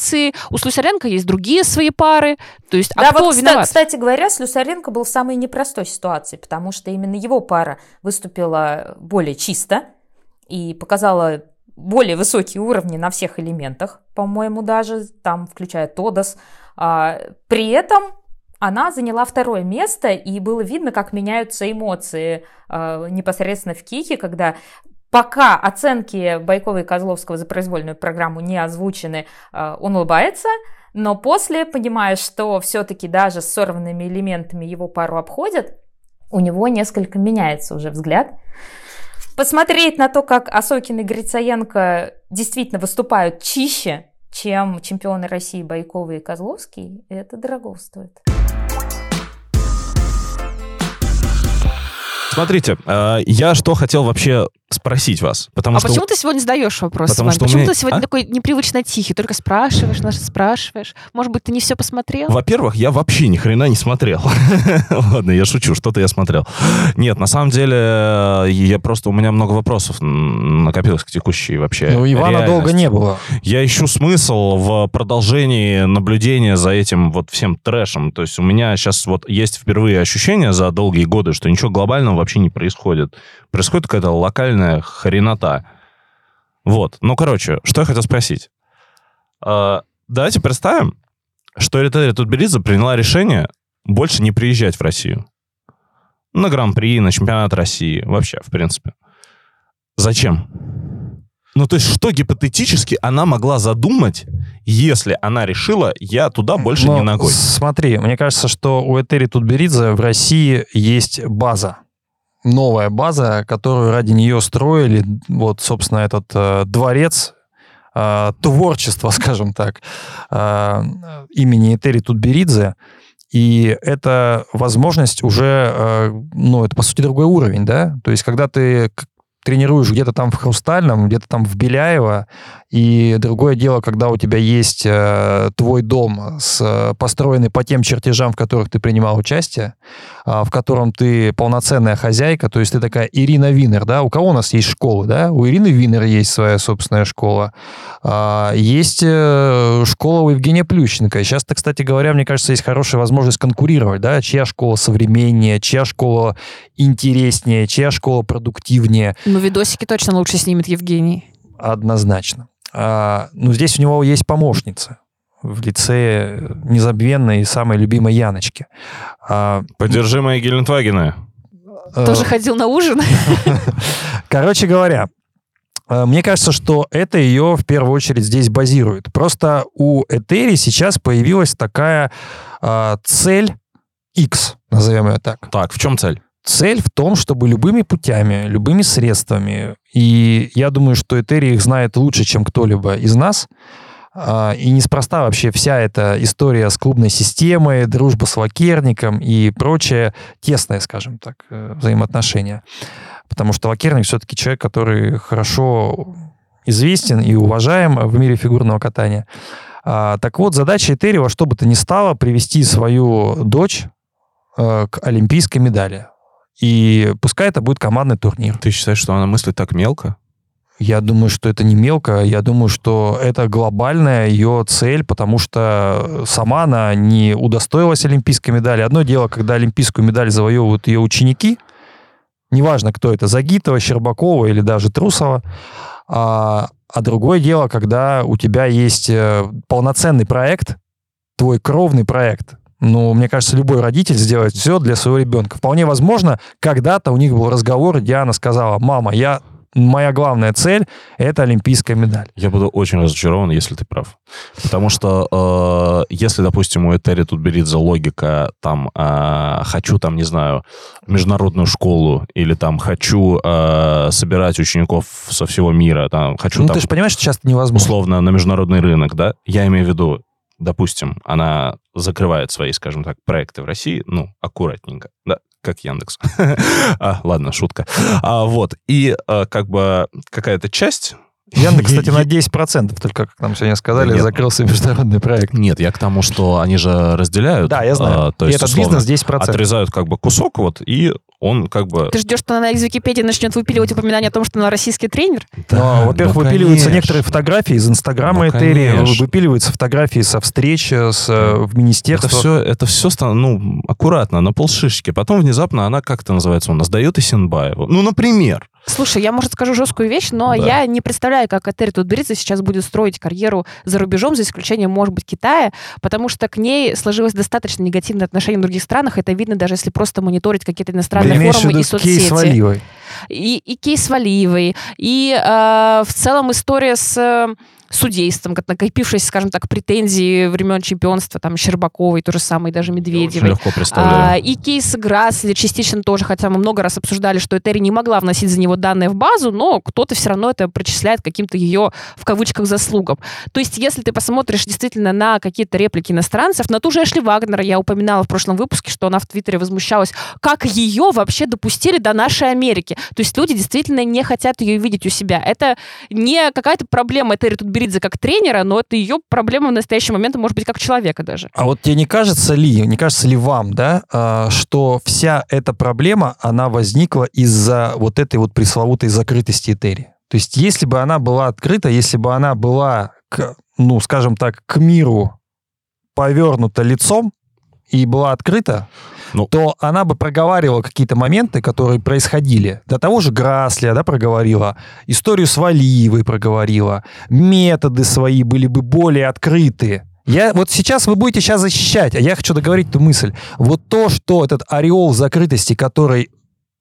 у Слюсаренко есть другие свои пары. То есть, а да, кто вот, виноват? кстати говоря, Слюсаренко был в самой непростой ситуации, потому что именно его пара выступила более чисто и показала более высокие уровни на всех элементах, по-моему, даже, там, включая Тодос. А, при этом она заняла второе место, и было видно, как меняются эмоции а, непосредственно в Кике, когда Пока оценки Байкова и Козловского за произвольную программу не озвучены, э, он улыбается, но после, понимая, что все-таки даже с сорванными элементами его пару обходят, у него несколько меняется уже взгляд. Посмотреть на то, как Осокин и Грицаенко действительно выступают чище, чем чемпионы России Байкова и Козловский, это дорого стоит. Смотрите, э, я что хотел вообще спросить вас, потому а что... почему ты сегодня задаешь вопрос, Потому что Почему меня- ты сегодня А? такой непривычно тихий? Только спрашиваешь, нас спрашиваешь. Может быть, ты не все посмотрел? Во-первых, я вообще ни хрена не смотрел. Ладно, я шучу, что-то я смотрел. Нет, на самом деле, э, я просто, у меня много вопросов накопилось к текущей вообще Ну, Ивана долго реальности. не было. Я ищу смысл в продолжении наблюдения за этим вот всем трэшем. То есть у меня сейчас вот есть впервые ощущение за долгие годы, что ничего глобального вообще не происходит. Происходит какая-то локальная хренота. Вот. Ну, короче, что я хотел спросить. А, давайте представим, что Эритея Тутберидзе приняла решение больше не приезжать в Россию. На Гран-при, на чемпионат России. Вообще, в принципе. Зачем? Ну, то есть, что гипотетически она могла задумать, если она решила, я туда больше Но не ногой? Смотри, мне кажется, что у Этери Тутберидзе в России есть база. Новая база, которую ради нее строили, вот, собственно, этот э, дворец э, творчества, скажем так, э, имени Этери Тутберидзе. И это возможность уже, э, ну, это, по сути, другой уровень, да? То есть, когда ты тренируешь где-то там в Хрустальном, где-то там в Беляево, и другое дело, когда у тебя есть э, твой дом, с, э, построенный по тем чертежам, в которых ты принимал участие, а, в котором ты полноценная хозяйка, то есть ты такая Ирина Винер, да? У кого у нас есть школа, да? У Ирины Винер есть своя собственная школа. А, Есть э, школа у Евгения Плющенко. Сейчас-то, кстати говоря, мне кажется, есть хорошая возможность конкурировать, да? Чья школа современнее, чья школа интереснее, чья школа продуктивнее. Ну, видосики точно лучше снимет Евгений. Однозначно. А, ну, здесь у него есть помощница в лице незабвенной и самой любимой Яночки. А, Поддержи мои Гелендвагены. э, Тоже ходил на ужин? Короче говоря, э, мне кажется, что это ее в первую очередь здесь базирует. Просто у Этери сейчас появилась такая а, цель X, назовем ее так. Так, в чем цель? Цель в том, чтобы любыми путями, любыми средствами, и я думаю, что Этери их знает лучше, чем кто-либо из нас, а, и неспроста вообще вся эта история с клубной системой, дружба с Лакерником и прочее, тесное, скажем так, э, взаимоотношения. Потому что Лакерник все-таки человек, который хорошо известен и уважаем в мире фигурного катания. А, так вот, задача Этери во что бы то ни стало привести свою дочь э, к олимпийской медали. И пускай это будет командный турнир. Ты считаешь, что она мыслит так мелко? Я думаю, что это не мелко. Я думаю, что это глобальная ее цель, потому что сама она не удостоилась олимпийской медали. Одно дело, когда олимпийскую медаль завоевывают ее ученики, неважно, кто это, Загитова, Щербакова или даже Трусова, а, а другое дело, когда у тебя есть э, полноценный проект, твой кровный проект. Ну, мне кажется, любой родитель сделает все для своего ребенка. Вполне возможно, когда-то у них был разговор, Диана сказала, мама, я моя главная цель – это олимпийская медаль. Я буду очень разочарован, если ты прав. Потому что э, если, допустим, у Этери тут берется логика, там, э, хочу, там, не знаю, международную школу, или там, хочу э, собирать учеников со всего мира, там, хочу ну, там, ты же понимаешь, что сейчас это невозможно. условно, на международный рынок, да, я имею в виду, допустим, она закрывает свои, скажем так, проекты в России, ну, аккуратненько, да, как Яндекс. а, ладно, шутка. А, вот, и э, как бы какая-то часть... Яндекс, кстати, на 10%, только, как нам сегодня сказали, нет. закрылся международный проект. Нет, я к тому, что они же разделяют. Да, я знаю. а, то и есть, этот условно, бизнес 10%. отрезают как бы кусок, вот, и он как бы... Ты ждешь, что она из Википедии начнет выпиливать упоминание о том, что она российский тренер? Но, во-первых, ну, выпиливаются конечно. некоторые фотографии из Инстаграма Ну, Этери, конечно. выпиливаются фотографии со встреч с, э, в Это министерстве. все, это все ну, аккуратно, на полшишечки. Потом внезапно она, как это называется, у нас дает Исенбаеву. Ну, например. Слушай, я, может, скажу жесткую вещь, но Да. я не представляю, как Этери Тутберидзе сейчас будет строить карьеру за рубежом, за исключением, может быть, Китая, потому что к ней сложилось достаточно негативное отношение в других странах. Это видно, даже если просто мониторить какие-то иностранные Ты форумы и соцсети. кейс Валиевой? и, и кейс Валиевой, и э, в целом история с э, судейством, как накопившиеся, скажем так, претензии времен чемпионства, там, Щербаковой, то же самое, и даже Медведевой. легко А, представляю. и кейс Грасли частично тоже, хотя мы много раз обсуждали, что Этери не могла вносить за него данные в базу, но кто-то все равно это причисляет каким-то ее, в кавычках, заслугам. То есть, если ты посмотришь действительно на какие-то реплики иностранцев, на ту же Эшли Вагнера, я упоминала в прошлом выпуске, что она в Твиттере возмущалась, как ее вообще допустили до нашей Америки. То есть люди действительно не хотят ее видеть у себя. Это не какая-то проблема Этери Тутберидзе как тренера, но это ее проблема в настоящий момент, может быть, как человека даже. А вот тебе не кажется ли, не кажется ли вам, да, а, что вся эта проблема, она возникла из-за вот этой вот пресловутой закрытости Этери? То есть если бы она была открыта, если бы она была, к, ну, скажем так, к миру повернута лицом и была открыта, Ну. то она бы проговаривала какие-то моменты, которые происходили. До того же Граслия, да, проговорила, историю с Валиевой проговорила, методы свои были бы более открыты. Я, вот сейчас вы будете сейчас защищать, а я хочу договорить эту мысль. Вот то, что этот ореол закрытости, который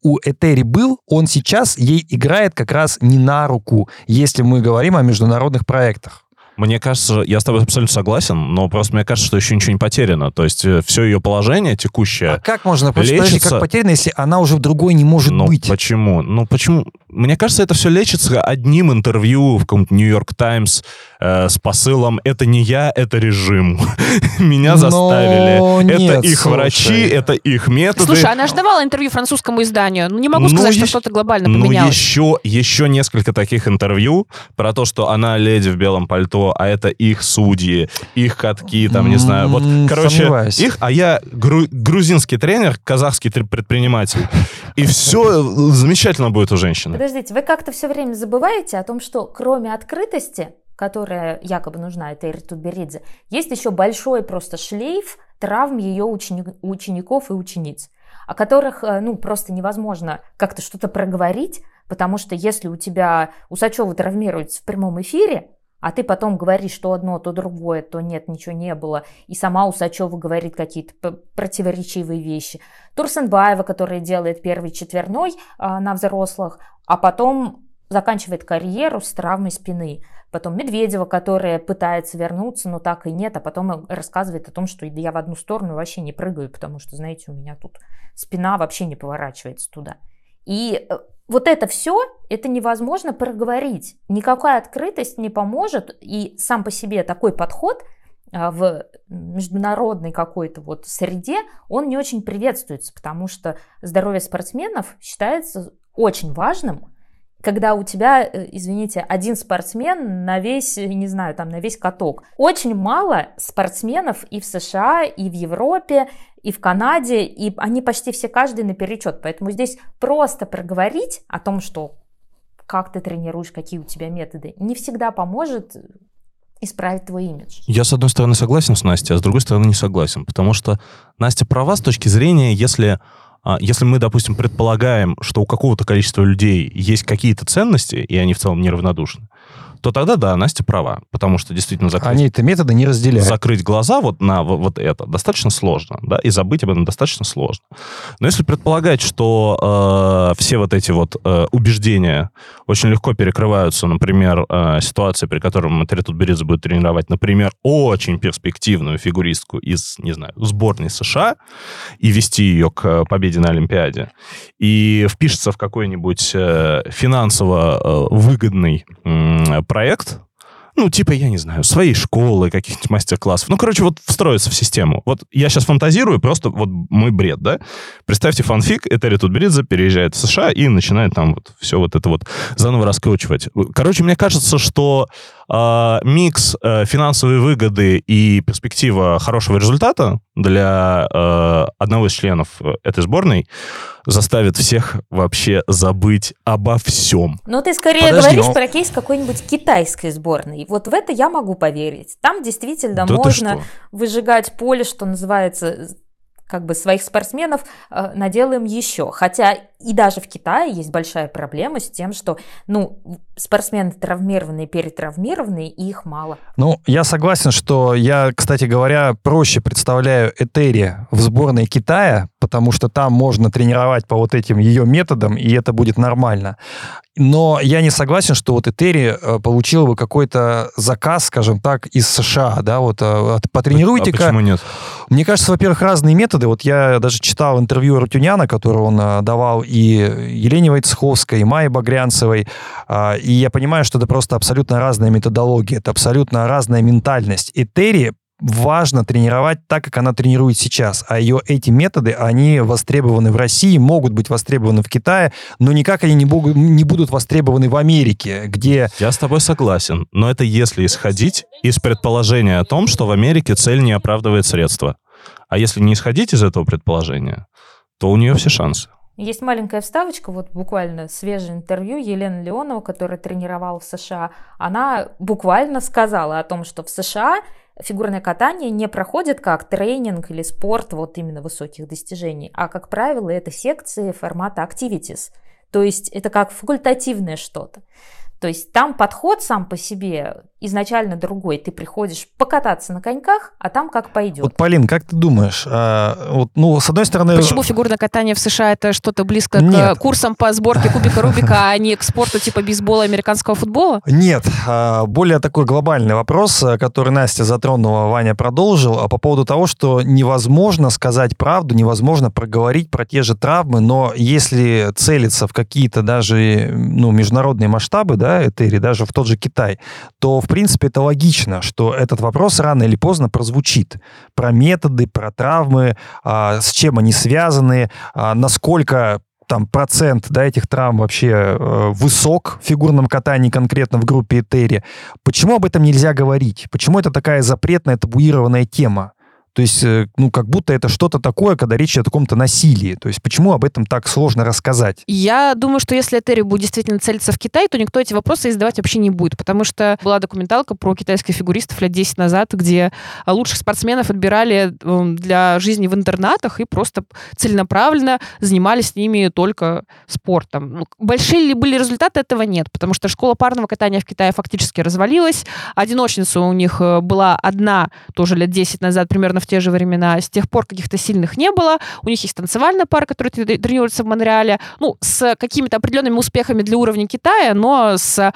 у Этери был, он сейчас ей играет как раз не на руку, если мы говорим о международных проектах. Мне кажется, я с тобой абсолютно согласен, но просто мне кажется, что еще ничего не потеряно. То есть все ее положение А текущее... как можно, лечится- как потеряно, если она уже в другой не может ну, быть? почему? Ну, почему? Мне кажется, это все лечится одним интервью в каком-то Нью-Йорк Таймс э, с посылом «Это не я, это режим. Меня Но заставили. нет, это их слушай. врачи, это их методы». Слушай, она же давала интервью французскому изданию. Ну, не могу Ну, сказать, что ещё- что-то глобально Ну, поменялось. еще, еще несколько таких интервью про то, что она леди в белом пальто, а это их судьи, их катки, там, не знаю. Вот, короче, сомневаюсь. их, а я гру- грузинский тренер, казахский предприниматель. И все замечательно будет у женщины. Подождите, вы как-то все время забываете о том, что кроме открытости, которая якобы нужна этой Тутберидзе, есть еще большой просто шлейф травм ее учени- учеников и учениц, о которых, э, ну, просто невозможно как-то что-то проговорить, потому что если у тебя Усачева травмируется в прямом эфире, а ты потом говоришь, что одно, то другое, то нет, ничего не было, и сама Усачева говорит какие-то противоречивые вещи. Турсенбаева, которая делает первый четверной а, на взрослых, а потом заканчивает карьеру с травмой спины. Потом Медведева, которая пытается вернуться, но так и нет, а потом рассказывает о том, что я в одну сторону вообще не прыгаю, потому что, знаете, у меня тут спина вообще не поворачивается туда. И э, вот это все, это невозможно проговорить. Никакая открытость не поможет, и сам по себе такой подход а, в международной какой-то вот среде, он не очень приветствуется, потому что здоровье спортсменов считается очень важным, когда у тебя, э, извините, один спортсмен на весь, э, не знаю, там, на весь каток. Очень мало спортсменов и в США, и в Европе, и в Канаде, и они почти все каждый наперечет. Поэтому здесь просто проговорить о том, что как ты тренируешь, какие у тебя методы, не всегда поможет исправить твой имидж. Я, с одной стороны, согласен с Настей, а с другой стороны, не согласен. Потому что Настя права с точки зрения, если, если мы, допустим, предполагаем, что у какого-то количества людей есть какие-то ценности, и они в целом неравнодушны, то тогда, да, Настя права. Потому что действительно закрыть, Они это методы не разделяют. закрыть глаза вот на во- вот это достаточно сложно, да, и забыть об этом достаточно сложно. Но если предполагать, что э, все вот эти вот э, убеждения очень легко перекрываются, например, э, ситуацией, при которой Матери Тутберидзе будет тренировать, например, очень перспективную фигуристку из, не знаю, сборной США и вести ее к победе на Олимпиаде, и впишется в какой-нибудь э, финансово э, выгодный м, проект, ну, типа, я не знаю, своей школы, каких-нибудь мастер-классов. Ну, короче, вот встроиться в систему. Вот я сейчас фантазирую, просто вот мой бред, да? Представьте фанфик, Этери Тутберидзе переезжает в США и начинает там вот все вот это вот заново раскручивать. Короче, мне кажется, что микс э, финансовой выгоды и перспектива хорошего результата для э, одного из членов э, этой сборной заставит всех вообще забыть обо всем. Но ты скорее Подожди, говоришь про кейс какой-нибудь китайской сборной. Вот в это я могу поверить. Там действительно Да можно выжигать поле, что называется, как бы своих спортсменов э, наделаем еще. Хотя и даже в Китае есть большая проблема с тем, что ну, спортсмены травмированные, перетравмированные, и их мало. Ну, я согласен, что я, кстати говоря, проще представляю Этери в сборной Китая, потому что там можно тренировать по вот этим ее методам, и это будет нормально. Но я не согласен, что вот Этери э, получила бы какой-то заказ, скажем так, из США, да, вот э, потренируйте-ка. А почему нет? Мне кажется, во-первых, разные методы. Вот я даже читал интервью Рутюняна, которое он э, давал и Елене Войцеховской, и Майе Багрянцевой, а, и я понимаю, что это просто абсолютно разная методология, это абсолютно разная ментальность. Этери важно тренировать так, как она тренирует сейчас. А ее эти методы, они востребованы в России, могут быть востребованы в Китае, но никак они не, могут, не будут востребованы в Америке, где... Я с тобой согласен, но это если исходить из предположения о том, что в Америке цель не оправдывает средства. А если не исходить из этого предположения, то у нее все шансы. Есть маленькая вставочка, вот буквально свежее интервью Елены Леонова, которая тренировала в США. Она буквально сказала о том, что в США фигурное катание не проходит как тренинг или спорт вот именно высоких достижений, а, как правило, это секции формата activities. То есть это как факультативное что-то. То есть там подход сам по себе изначально другой. Ты приходишь покататься на коньках, а там как пойдет. Вот, Полин, как ты думаешь? А, вот, ну, с одной стороны... Почему фигурное катание в США это что-то близко Нет. к курсам по сборке кубика Рубика, а не к спорту типа бейсбола, американского футбола? Нет. А, более такой глобальный вопрос, который Настя затронула, Ваня продолжил, а по поводу того, что невозможно сказать правду, невозможно проговорить про те же травмы, но если целиться в какие-то даже ну, международные масштабы, да, это или даже в тот же Китай, то в принципе, это логично, что этот вопрос рано или поздно прозвучит. Про методы, про травмы, а, с чем они связаны, а, насколько там процент да, этих травм вообще э, высок в фигурном катании, конкретно в группе Этери. Почему об этом нельзя говорить? Почему это такая запретная, табуированная тема? То есть, э, ну, как будто это что-то такое, когда речь о каком-то насилии. То есть, почему об этом так сложно рассказать? Я думаю, что если Этери будет действительно целиться в Китай, то никто эти вопросы задавать вообще не будет, потому что была документалка про китайских фигуристов лет 10 назад, где лучших спортсменов отбирали эм, для жизни в интернатах и просто целенаправленно занимались с ними только спортом. Ну, большие ли были результаты, этого нет, потому что школа парного катания в Китае фактически развалилась. Одиночница у них э, была одна тоже лет 10 назад примерно в те же времена. С тех пор каких-то сильных не было. У них есть танцевальная пара, которая тренируется в Монреале. Ну, с какими-то определенными успехами для уровня Китая, но с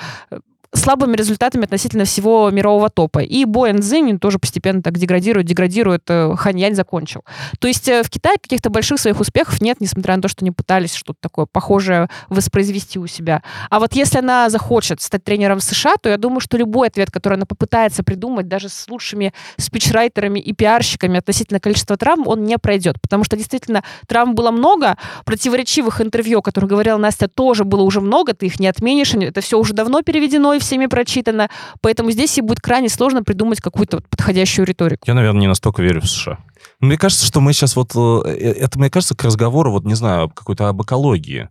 слабыми результатами относительно всего мирового топа. И Бо Цзинь тоже постепенно так деградирует, деградирует. Э, Ханьянь закончил. То есть э, в Китае каких-то больших своих успехов нет, несмотря на то, что они пытались что-то такое похожее воспроизвести у себя. А вот если она захочет стать тренером в США, то я думаю, что любой ответ, который она попытается придумать, даже с лучшими спичрайтерами и пиарщиками относительно количества травм, он не пройдет. Потому что действительно травм было много, противоречивых интервью, о которых говорила Настя, тоже было уже много, ты их не отменишь, это все уже давно переведено и всеми прочитано, поэтому здесь и будет крайне сложно придумать какую-то подходящую риторику. Я, наверное, не настолько верю в США. Мне кажется, что мы сейчас вот... Э, э, это, мне кажется, к разговору, вот, не знаю, какой-то об экологии.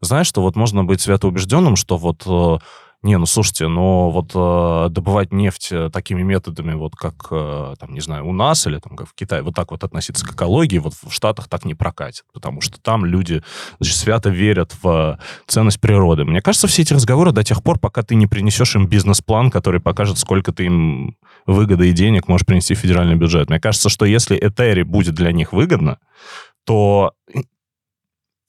Знаешь, что вот можно быть свято убежденным, что вот э, не, ну слушайте, но вот э, добывать нефть э, такими методами, вот как, э, там, не знаю, у нас или там как в Китае, вот так вот относиться к экологии, вот в Штатах так не прокатит, потому что там люди значит, свято верят в ценность природы. Мне кажется, все эти разговоры до тех пор, пока ты не принесешь им бизнес-план, который покажет, сколько ты им выгоды и денег можешь принести в федеральный бюджет. Мне кажется, что если Этери будет для них выгодно, то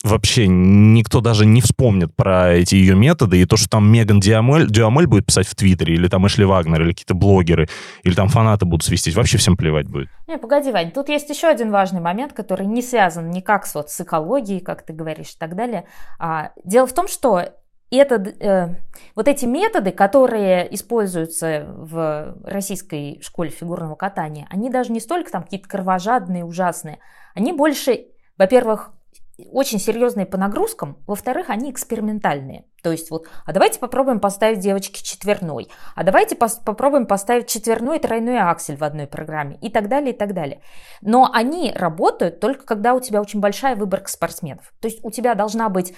вообще никто даже не вспомнит про эти ее методы, и то, что там Меган Диамель, Диамель будет писать в Твиттере, или там Эшли Вагнер, или какие-то блогеры, или там фанаты будут свистеть, вообще всем плевать будет. Не, погоди, Вань, тут есть еще один важный момент, который не связан никак с, вот, с экологией, как ты говоришь, и так далее. А, дело в том, что это, э, вот эти методы, которые используются в российской школе фигурного катания, они даже не столько там какие-то кровожадные, ужасные, они больше, во-первых, очень серьезные по нагрузкам, во-вторых, они экспериментальные. То есть вот, а давайте попробуем поставить девочке четверной, а давайте пос- попробуем поставить четверной и тройной аксель в одной программе и так далее, и так далее. Но они работают только когда у тебя очень большая выборка спортсменов. То есть у тебя должна быть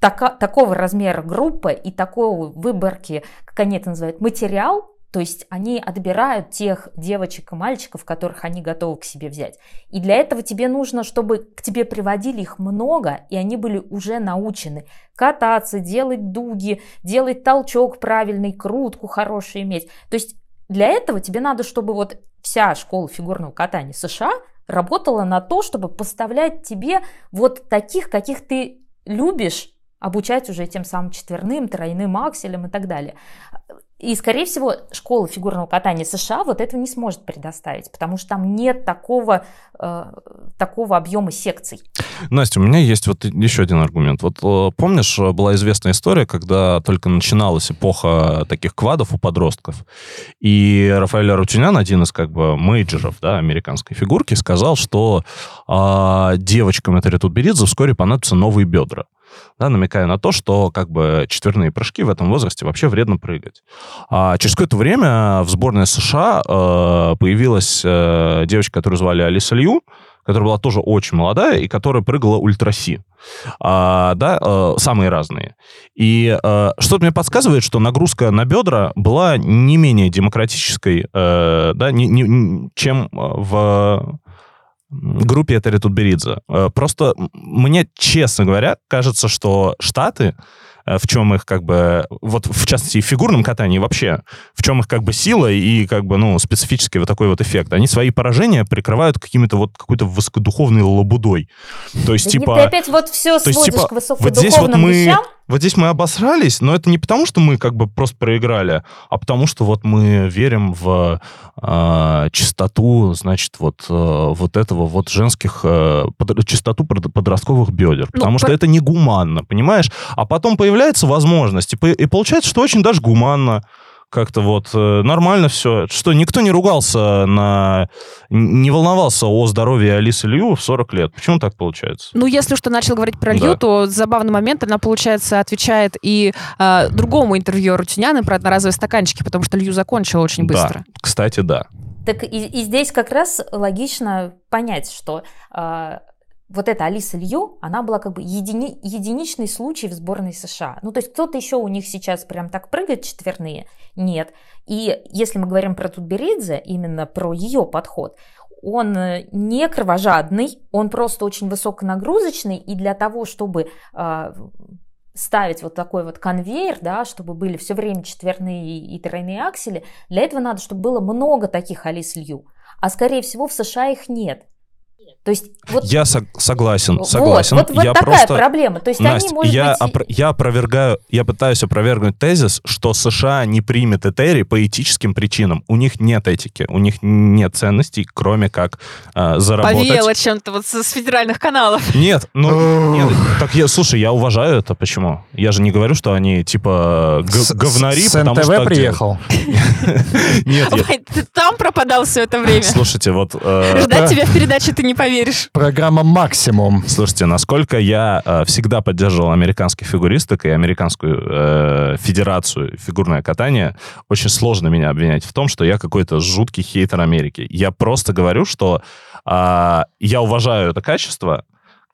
такого размера группа и такого выборки, как они это называют, материал, То есть они отбирают тех девочек и мальчиков, которых они готовы к себе взять. И для этого тебе нужно, чтобы к тебе приводили их много, и они были уже научены кататься, делать дуги, делать толчок правильный, крутку хорошую иметь. То есть для этого тебе надо, чтобы вот вся школа фигурного катания США работала на то, чтобы поставлять тебе вот таких, каких ты любишь, обучать уже тем самым четверным, тройным акселем и так далее. И, скорее всего, школа фигурного катания США вот этого не сможет предоставить, потому что там нет такого, э, такого объема секций. Настя, у меня есть вот еще один аргумент. Вот э, помнишь, была известная история, когда только начиналась эпоха таких квадов у подростков, и Рафаэль Арутюнян, один из как бы мейджеров да, американской фигурки, сказал, что э, девочкам это Ретутберидзе вскоре понадобятся новые бедра да, намекая на то, что как бы четверные прыжки в этом возрасте вообще вредно прыгать. А через какое-то время в сборной США э, появилась э, девочка, которую звали Алиса Лью, которая была тоже очень молодая и которая прыгала ультраси. А, да, э, самые разные. И э, что-то мне подсказывает, что нагрузка на бедра была не менее демократической, э, да, не, не, чем в группе Этери Тутберидзе. Э, просто мне, честно говоря, кажется, что Штаты Э, в чем их как бы, вот в частности, в фигурном катании вообще, в чем их как бы сила и как бы, ну, специфический вот такой вот эффект. Они свои поражения прикрывают какими-то вот какой-то высокодуховной лабудой. То есть, Да типа... Ты опять вот все то есть, сводишь типа, к вот здесь вот высокодуховным мы, вещам. Вот здесь мы обосрались, но это не потому, что мы как бы просто проиграли, а потому что вот мы верим в э, чистоту, значит, вот, э, вот этого вот женских, э, под, чистоту под- подростковых бедер. Ну, Потому что про- это не гуманно, понимаешь? А потом появляется возможность, и, по- и получается, что очень даже гуманно как-то вот э, нормально все. Что никто не ругался на... Не волновался о здоровье Алисы Лью в 40 лет. Почему так получается? Ну, если уж ты начал говорить про Да. Лью, то забавный момент, она, получается, отвечает и э, другому интервьюеру Тюняны про одноразовые стаканчики, потому что Лью закончила очень быстро. Да, кстати, да. Так и, и здесь как раз логично понять, что а, вот эта Алиса Лью, она была как бы едини- единичный случай в сборной США. Ну, то есть кто-то еще у них сейчас прям так прыгает четверные? Нет. И если мы говорим про Тутберидзе, именно про ее подход, он э, не кровожадный, он просто очень высоконагрузочный, и для того, чтобы а, ставить вот такой вот конвейер, да, чтобы были все время четверные и тройные аксели, для этого надо, чтобы было много таких Алис Лью. А скорее всего в США их нет. То есть вот, Я сог- согласен, вот, согласен. вот, вот я такая просто... проблема. То есть Настя, они, может я, быть, опро- я опровергаю, я пытаюсь опровергнуть тезис, что США не примет Этери по этическим причинам. У них нет этики, у них нет ценностей, кроме как э, заработать. Повеяло чем-то вот с, с федеральных каналов. Нет, ну, нет, так я, слушай, я уважаю это, почему? Я же не говорю, что они, типа, г- С- говнари, с потому НТВ что... приехал. Нет, там пропадал все это время. слушайте, вот... э, Ждать тебя в передаче ты не поверишь. Программа «Максимум». Слушайте, насколько я э, всегда поддерживал американских фигуристок и американскую э, федерацию фигурное катание, очень сложно меня обвинять в том, что я какой-то жуткий хейтер Америки. Я просто говорю, что э, я уважаю это качество,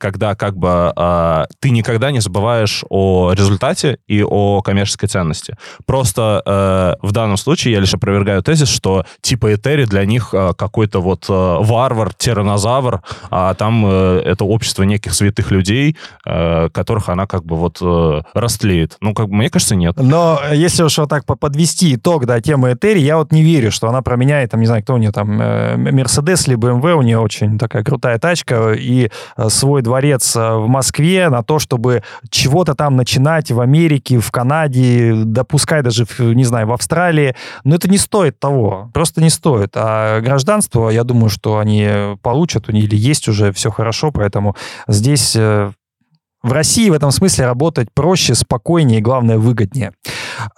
когда как бы э, ты никогда не забываешь о результате и о коммерческой ценности. Просто э, в данном случае я лишь опровергаю тезис, что типа Этери для них э, какой-то вот э, варвар, тиранозавр, а там э, это общество неких святых людей, э, которых она как бы вот э, растлеет. Ну, как бы, мне кажется, нет. Но если уж вот так по- подвести итог, да, темы Этери, я вот не верю, что она променяет, там, не знаю, кто у нее там, э, Мерседес либо МВ, у нее очень такая крутая тачка, и э, свой дворец э, в Москве на то, чтобы чего-то там начинать в Америке, в Канаде, да пускай даже, не знаю, в Австралии, но это не стоит того, просто не стоит. А гражданство, я думаю, что они получат, или есть уже все хорошо, поэтому здесь э, в России в этом смысле работать проще, спокойнее и, главное, выгоднее.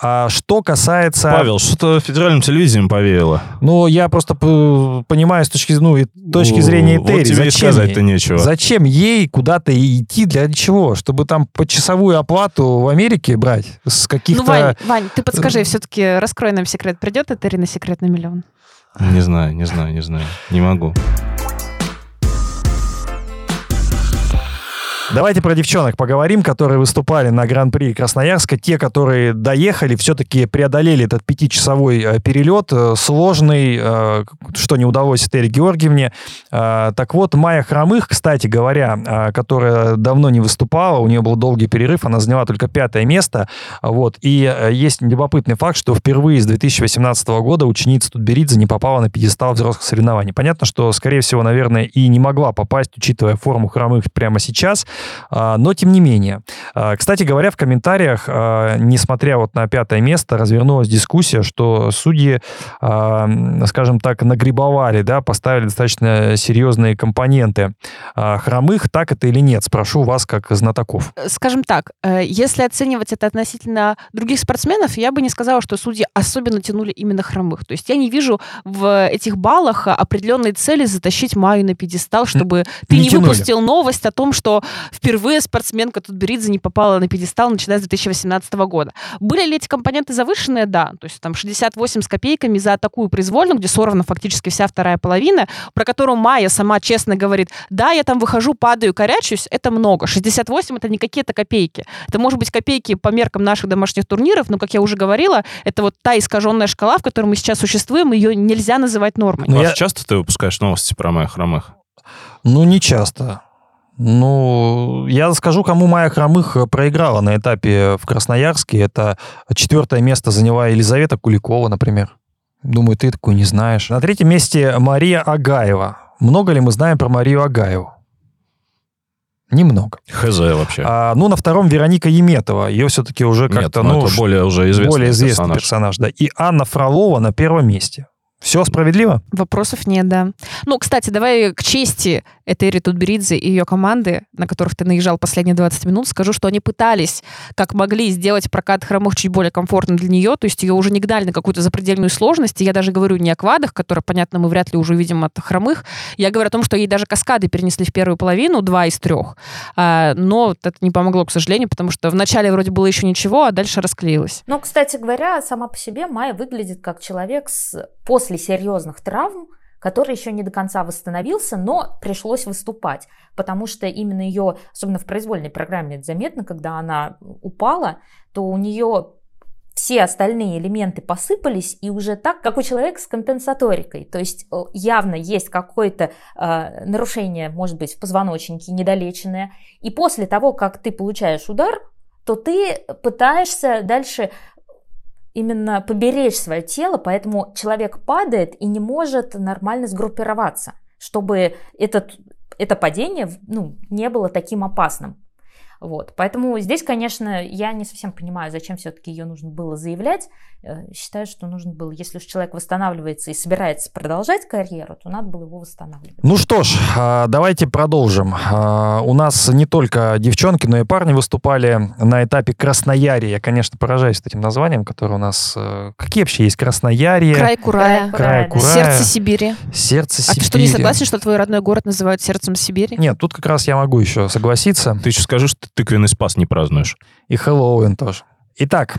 А что касается... Павел, что-то федеральным телевизиям повеяло. Ну, я просто понимаю с точки, ну, и точки зрения Вот Этери, тебе и зачем, сказать-то ей, нечего. зачем ей куда-то идти, для чего? Чтобы там почасовую оплату в Америке брать с каких-то... Ну, Вань, Вань, ты подскажи, все-таки раскрой нам секрет. Придет Этери на секрет на миллион? Не знаю, не знаю, не знаю. Не могу. Давайте про девчонок поговорим, которые выступали на Гран-при Красноярска. Те, которые доехали, все-таки преодолели этот пятичасовой э, перелет, э, сложный, э, что не удалось Этери Георгиевне. Так вот, Майя Хромых, кстати говоря, которая давно не выступала, у нее был долгий перерыв, она заняла только пятое место. Вот. И есть любопытный факт, что впервые с 2018 года ученица Тутберидзе не попала на пьедестал взрослых соревнований. Понятно, что, скорее всего, наверное, и не могла попасть, учитывая форму Хромых прямо сейчас, но тем не менее. А, Кстати говоря, в комментариях, а, несмотря вот на пятое место, развернулась дискуссия, что судьи, а, скажем так, нагрибовали, да, поставили достаточно серьезные компоненты а, Хромых. Так это или нет? Спрошу вас как знатоков. Скажем так, э, если оценивать это относительно других спортсменов, я бы не сказала, что судьи особенно тянули именно хромых. То есть я не вижу в этих баллах определенной цели затащить Майю на пьедестал, чтобы ты не не тянули. выпустил новость о том, что впервые спортсменка Тутберидзе не попала на пьедестал, начиная с 2018 года. Были ли эти компоненты завышенные? Да. То есть там 68 с копейками за такую произвольную, где сорвана фактически вся вторая половина, про которую Майя сама честно говорит, да, я там выхожу, падаю, корячусь, это много. 68 это не какие-то копейки. Это может быть копейки по меркам наших домашних турниров, но, как я уже говорила, это вот та искаженная шкала, в которой мы сейчас существуем, ее нельзя называть нормой. Ну, Маш, я- часто ты выпускаешь новости про Майя Хромых? Ну, не часто. Ну, я скажу, кому Майя Хромых проиграла на этапе в Красноярске. Это четвертое место заняла Елизавета Куликова, например. Думаю, ты такую не знаешь. На третьем месте Мария Агаева. Много ли мы знаем про Марию Агаеву? Немного. Хз вообще. А, ну, на втором Вероника Еметова. Ее все-таки уже Нет, как-то, ну, ну, это более уже известный более известный персонаж. персонаж. да. И Анна Фролова на первом месте. Все справедливо? Вопросов нет, да. Ну, кстати, давай к чести Этери Тутберидзе и ее команды, на которых ты наезжал последние 20 минут, скажу, что они пытались, как могли, сделать прокат хромых чуть более комфортным для нее, то есть ее уже не гнали на какую-то запредельную сложность. И я даже говорю не о квадах, которые, понятно, мы вряд ли уже увидим от хромых. Я говорю о том, что ей даже каскады перенесли в первую половину, два из трех. А, но это не помогло, к сожалению, потому что вначале вроде было еще ничего, а дальше расклеилось. Ну, кстати говоря, сама по себе Майя выглядит как человек с, после серьезных травм, который еще не до конца восстановился, но пришлось выступать, потому что именно ее, особенно в произвольной программе, это заметно, когда она упала, то у нее все остальные элементы посыпались, и уже так, как у человека с компенсаторикой. То есть э, явно есть какое-то э, нарушение, может быть, в позвоночнике недолеченное. И после того, как ты получаешь удар, то ты пытаешься дальше именно поберечь свое тело, поэтому человек падает и не может нормально сгруппироваться, чтобы этот, это падение ну, не было таким опасным. Вот. Поэтому здесь, конечно, я не совсем понимаю, зачем все-таки ее нужно было заявлять. Э, Считаю, что нужно было, если уж человек восстанавливается и собирается продолжать карьеру, то надо было его восстанавливать. Ну что ж, а, давайте продолжим. А, У нас не только девчонки, но и парни выступали на этапе Красноярья. Я, конечно, поражаюсь этим названием, которое у нас... э, Какие вообще есть? Красноярье, Край Курая. Край. Курая, Сердце Сибири. сердце А ты Сибири. что, не согласен, что твой родной город называют сердцем Сибири? Нет, тут как раз я могу еще согласиться. Ты еще скажи, что тыквенный спас не празднуешь. И Хэллоуин тоже. Итак,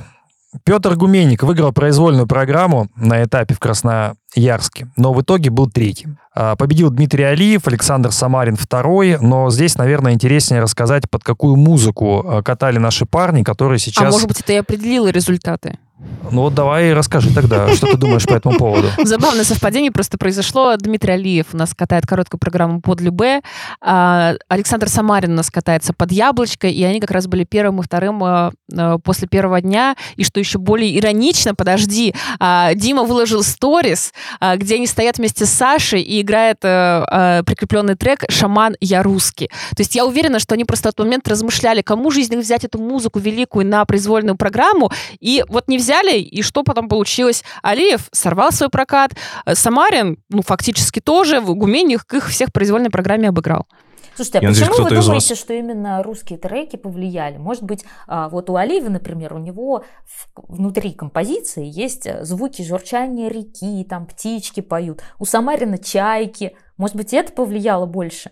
Петр Гуменник выиграл произвольную программу на этапе в Красноярске, но в итоге был третьим. А, Победил Дмитрий Алиев, Александр Самарин второй, но здесь, наверное, интереснее рассказать, под какую музыку а, катали наши парни, которые сейчас... А может быть, это и определило результаты? Ну вот давай расскажи тогда, что ты думаешь по этому поводу. Забавное совпадение просто произошло. Дмитрий Алиев у нас катает короткую программу под Любе, а Александр Самарин у нас катается под Яблочко, и они как раз были первым и вторым а, а, после первого дня. И что еще более иронично, подожди, Дима выложил сторис, где они стоят вместе с Сашей и играет прикрепленный трек «Шаман, я русский». То есть я уверена, что они просто в тот момент размышляли, кому же взять эту музыку великую на произвольную программу, и вот не взяли, и что потом получилось? Алиев сорвал свой прокат, э, Самарин, ну, фактически тоже, в Гумених их всех в произвольной программе обыграл. Слушайте, а Я надеюсь, почему вы кто-то из думаете, что именно русские треки повлияли? Может быть, а, вот у Алиева, например, у него внутри композиции есть э, звуки журчания реки, там птички поют. У Самарина чайки. Может быть, это повлияло больше?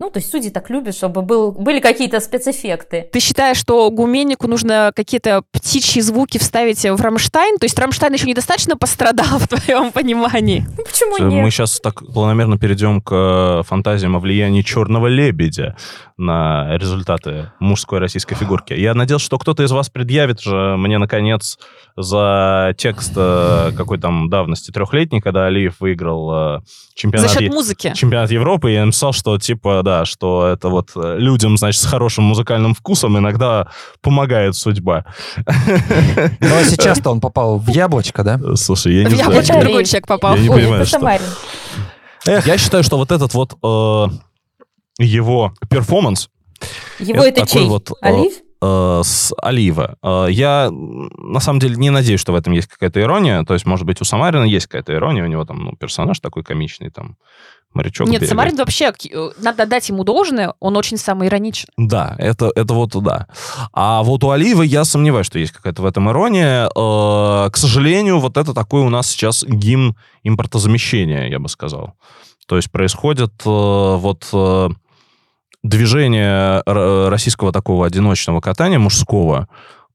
Ну, то есть судьи так любят, чтобы был, были какие-то спецэффекты. Ты считаешь, что Гуменнику нужно какие-то птичьи звуки вставить в Рамштайн? То есть Рамштайн еще недостаточно пострадал в твоем понимании? Ну, почему Мы нет? сейчас так планомерно перейдем к э, фантазиям о влиянии черного лебедя на результаты мужской российской фигурки. Я надеялся, что кто-то из вас предъявит же мне, наконец, за текст э, какой там давности трехлетней, когда Алиев выиграл э, чемпионат, За счет музыки. чемпионат Европы, и я написал, что типа, да, что это вот э, людям, значит, с хорошим музыкальным вкусом иногда помогает судьба. Ну, а сейчас-то он попал в яблочко, да? Слушай, я В не знаю. яблочко Это другой человек попал. Я не Ой, понимаю, что- Самарин. Я считаю, что вот этот вот э, его перформанс Его Это чей? вот, э, Олив? с Олива. Я на самом деле не надеюсь, что в этом есть какая-то ирония. То есть, может быть, у Самарина есть какая-то ирония, у него там ну, персонаж такой комичный, там морячок. Нет, берега. Самарин вообще, э, надо дать ему должное, он очень самоироничен. Да, это, это вот да. А вот у Олива я сомневаюсь, что есть какая-то в этом ирония. Э, к сожалению, вот это такой у нас сейчас гимн импортозамещения, я бы сказал. То есть происходит э, вот э, движение р- российского такого одиночного катания мужского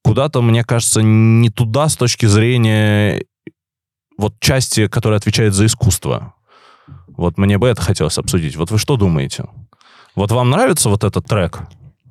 куда-то, мне кажется, не туда с точки зрения вот части, которая отвечает за искусство. Вот мне бы это хотелось обсудить. Вот вы что думаете? Вот вам нравится вот этот трек?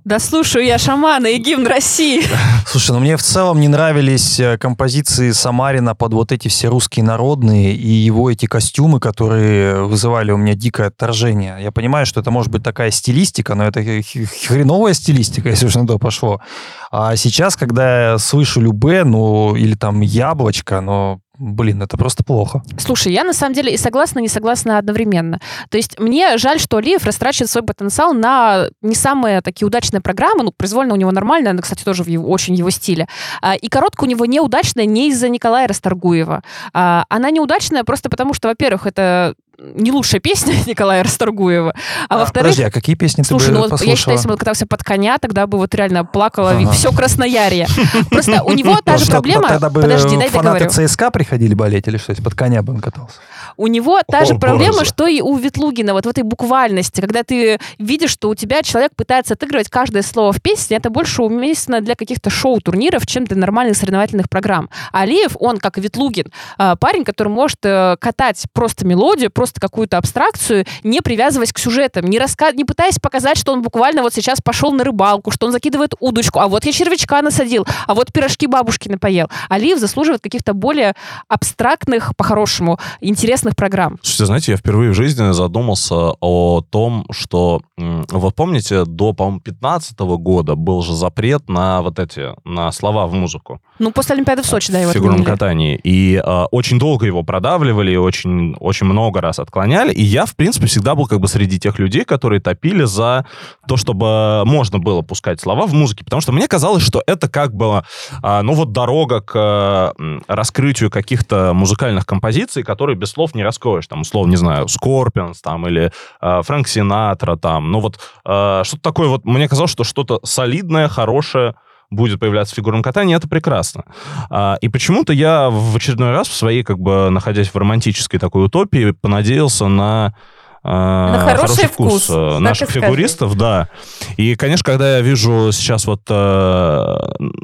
Да слушаю я шамана и гимн России. Слушай, ну мне в целом не нравились э, композиции Самарина под вот эти все русские народные и его эти костюмы, которые вызывали у меня дикое отторжение. Я понимаю, что это может быть такая стилистика, но это хреновая стилистика, если уж на то пошло. А сейчас, когда я слышу Любе, ну, или там Яблочко, ну, блин, это просто плохо. Слушай, я на самом деле и согласна, и не согласна одновременно. То есть мне жаль, что Алиев растрачивает свой потенциал на не самые такие удачные программы. Ну, произвольно у него нормально, она, кстати, тоже в его- очень его стиле. А, И короткая у него неудачная не из-за Николая Расторгуева. А, Она неудачная просто потому, что, во-первых, это не лучшая песня Николая Расторгуева, а, во-вторых, Подожди, а какие песни Слушай, ты бы ну вот я послушала? считаю, если бы он катался под коня, тогда бы вот реально плакала Ага. все Красноярье. Просто у него та же проблема... Тогда бы Подожди, дай фанаты договорю. ЦСКА приходили болеть или что? Если под коня бы он катался? У него та О, же проблема, боже. что и у Ветлугина, вот в этой буквальности, когда ты видишь, что у тебя человек пытается отыгрывать каждое слово в песне, это больше уместно для каких-то шоу-турниров, чем для нормальных соревновательных программ. А Алиев, он, как и Ветлугин, а, парень, который может э, катать просто мелодию, просто какую-то абстракцию, не привязываясь к сюжетам, не, раска... не пытаясь показать, что он буквально вот сейчас пошел на рыбалку, что он закидывает удочку, а вот я червячка насадил, а вот пирожки бабушки напоел. Алиев заслуживает каких-то более абстрактных, по-хорошему, интересных программ. Слушайте, знаете, я впервые в жизни задумался о том, что, вот помните, до, по-моему, 15 года был же запрет на вот эти, на слова в музыку. Ну, после Олимпиады в Сочи, да, его в фигурном отменили. катании. И э, очень долго его продавливали, и очень, очень много раз отклоняли. И я, в принципе, всегда был как бы среди тех людей, которые топили за то, чтобы можно было пускать слова в музыке. Потому что мне казалось, что это как бы, а, ну вот дорога к э, раскрытию каких-то музыкальных композиций, которые без слов не раскроешь. Там, условно, не знаю, Скорпионс там или э, Фрэнк Синатра там. Ну вот э, что-то такое вот, мне казалось, что что-то солидное, хорошее будет появляться в фигурном катании, это прекрасно. А, и почему-то я в очередной раз в своей, как бы, находясь в романтической такой утопии, понадеялся на а, На хороший вкус, э, так наших скажи. фигуристов, да. И, конечно, когда я вижу сейчас вот э,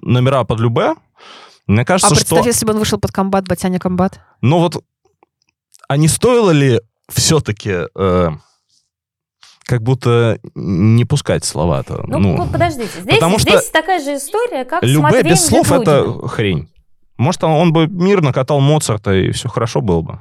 номера под любе, мне А кажется, представь, что... если бы он вышел под комбат, Батяня комбат. Ну вот, а не стоило ли все-таки э, как будто не пускать слова-то? Ну, Ну, подождите, здесь, потому что здесь такая же история, как с Любе Матвеем без слов Ветлугиным. это хрень. Может, он, он бы мирно катал Моцарта, и все хорошо было бы.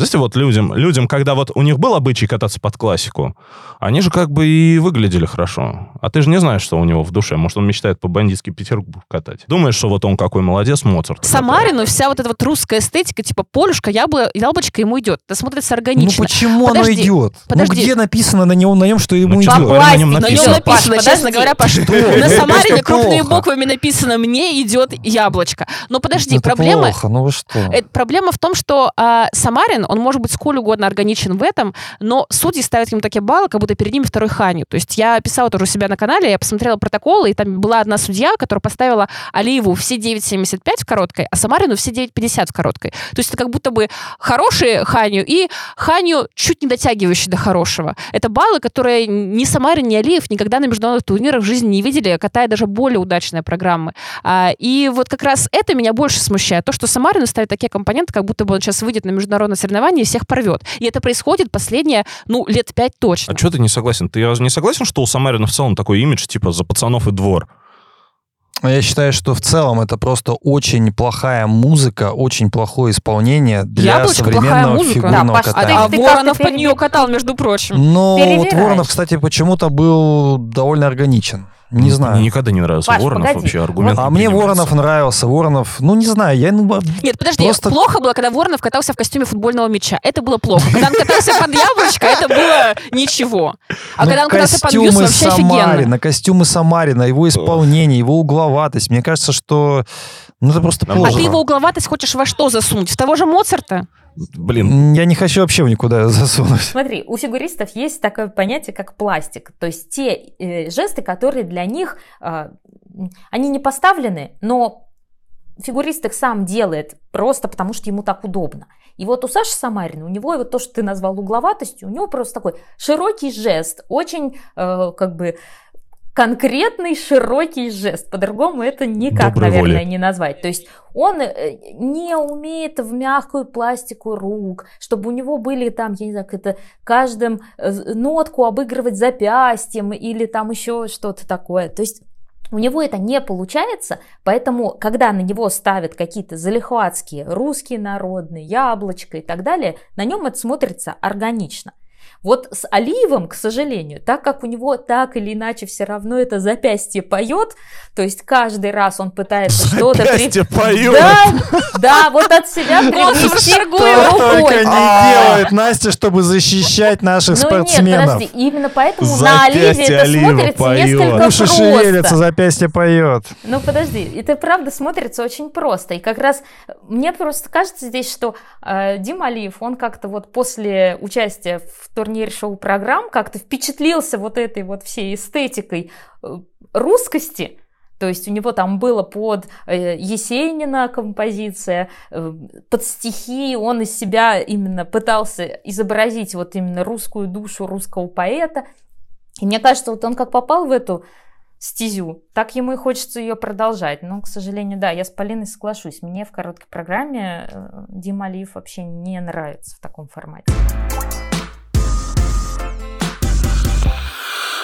Знаете, вот людям, людям, когда вот у них был обычай кататься под классику, они же как бы и выглядели хорошо. А ты же не знаешь, что у него в душе. Может, он мечтает по бандитский Петербург катать. Думаешь, что вот он какой молодец, Моцарт. Самарину вся вот эта вот русская эстетика, типа полюшка, ябло, яблочко ему идет. Это смотрится Ну органично. почему Подожди, оно идет? подожди. Ну где написано на нем, на нем, что ему Ну, идет? говорю, на нем На написано. нем написано, Паш, честно говоря, Паш, Что? на Это Самарине крупными буквами написано «Мне идет яблочко». Но подожди, Это проблема... плохо, ну вы что? э, Проблема в том, что а, Самарин, он может быть сколь угодно органичен в этом, но судьи ставят ему такие баллы, как будто перед ними второй Ханю. То есть я писала тоже у себя на канале, я посмотрела протоколы, и там была одна судья, которая поставила Алиеву все 9,75 в короткой, а Самарину все 9,50 в короткой. То есть это как будто бы хороший Ханю и Ханю чуть не дотягивающий до хорошего. Это баллы, которые ни Самарин, ни Алиев никогда на международных турнирах в жизни не видели, катая даже более удачные программы. А, и вот как раз это меня больше смущает. То, что Самарину ставят такие компоненты, как будто бы он сейчас выйдет на международное соревнование и всех порвет. И это происходит последние, ну, лет пять точно. А что ты не согласен? Ты не согласен, что у Самарина в целом такой имидж, типа, за пацанов и двор? Я считаю, что в целом это просто очень плохая музыка, очень плохое исполнение для Яблочко, современного музыка. фигурного Да, Паш, а катания. А ты Воронов как-то под нее катал, между прочим. Но вот Перевираешь. Воронов, кстати, почему-то был довольно органичен. Не Мне знаю. никогда не нравился Паш, Воронов погоди. вообще, аргумент А не мне принимается. Воронов нравился. Воронов, ну не знаю, я ну, Нет, подожди, Просто- плохо было, когда Воронов катался в костюме футбольного мяча. Это было плохо. Когда он катался под яблочко, это было ничего. А ну, когда он катался под бюст, костюмы вообще офигенно. Самарина, костюмы Самарина, его исполнение, его угловатость. Мне кажется, что ну это просто Нам А плохо. ты его угловатость хочешь во что засунуть? В того же Моцарта? Блин, Я не хочу вообще никуда засунуть. Смотри, у фигуристов есть такое понятие, как пластик. То есть те э, жесты, которые для них, э, они не поставлены, но фигурист их сам делает просто потому, что ему так удобно. И вот у Саши Самарина, у него вот то, что ты назвал угловатостью, у него просто такой широкий жест, очень э, как бы конкретный широкий жест. По-другому это никак, Доброй наверное, воли. не назвать. То есть он э, не умеет в мягкую пластику рук, чтобы у него были там, я не знаю, это каждым э, нотку обыгрывать запястьем или там еще что-то такое. То есть у него это не получается, поэтому, когда на него ставят какие-то залихватские русские народные, яблочко и так далее, на нем это смотрится органично. Вот с Алиевым, к сожалению, так как у него так или иначе все равно это запястье поет, то есть каждый раз он пытается что-то... при- запястье поет. Да, да, вот от себя. Только рукой. не делает Настя, чтобы защищать наших Ну нет, спортсменов. подожди, именно поэтому на Оливе Запястье это смотрится поет. несколько Уши шевелятся, просто. запястье поет. Ну подожди, это правда смотрится очень просто. И как раз мне просто кажется здесь, что э, Дима Алиев, он как-то вот после участия в турнире шоу-программ как-то впечатлился вот этой вот всей эстетикой э, русскости. То есть у него там было под э, Есенина композиция, э, под стихи, он из себя именно пытался изобразить вот именно русскую душу русского поэта. И мне кажется, вот он как попал в эту стезю, так ему и хочется ее продолжать. Но, к сожалению, да, я с Полиной соглашусь. Мне в короткой программе Дима Алиев вообще не нравится в таком формате.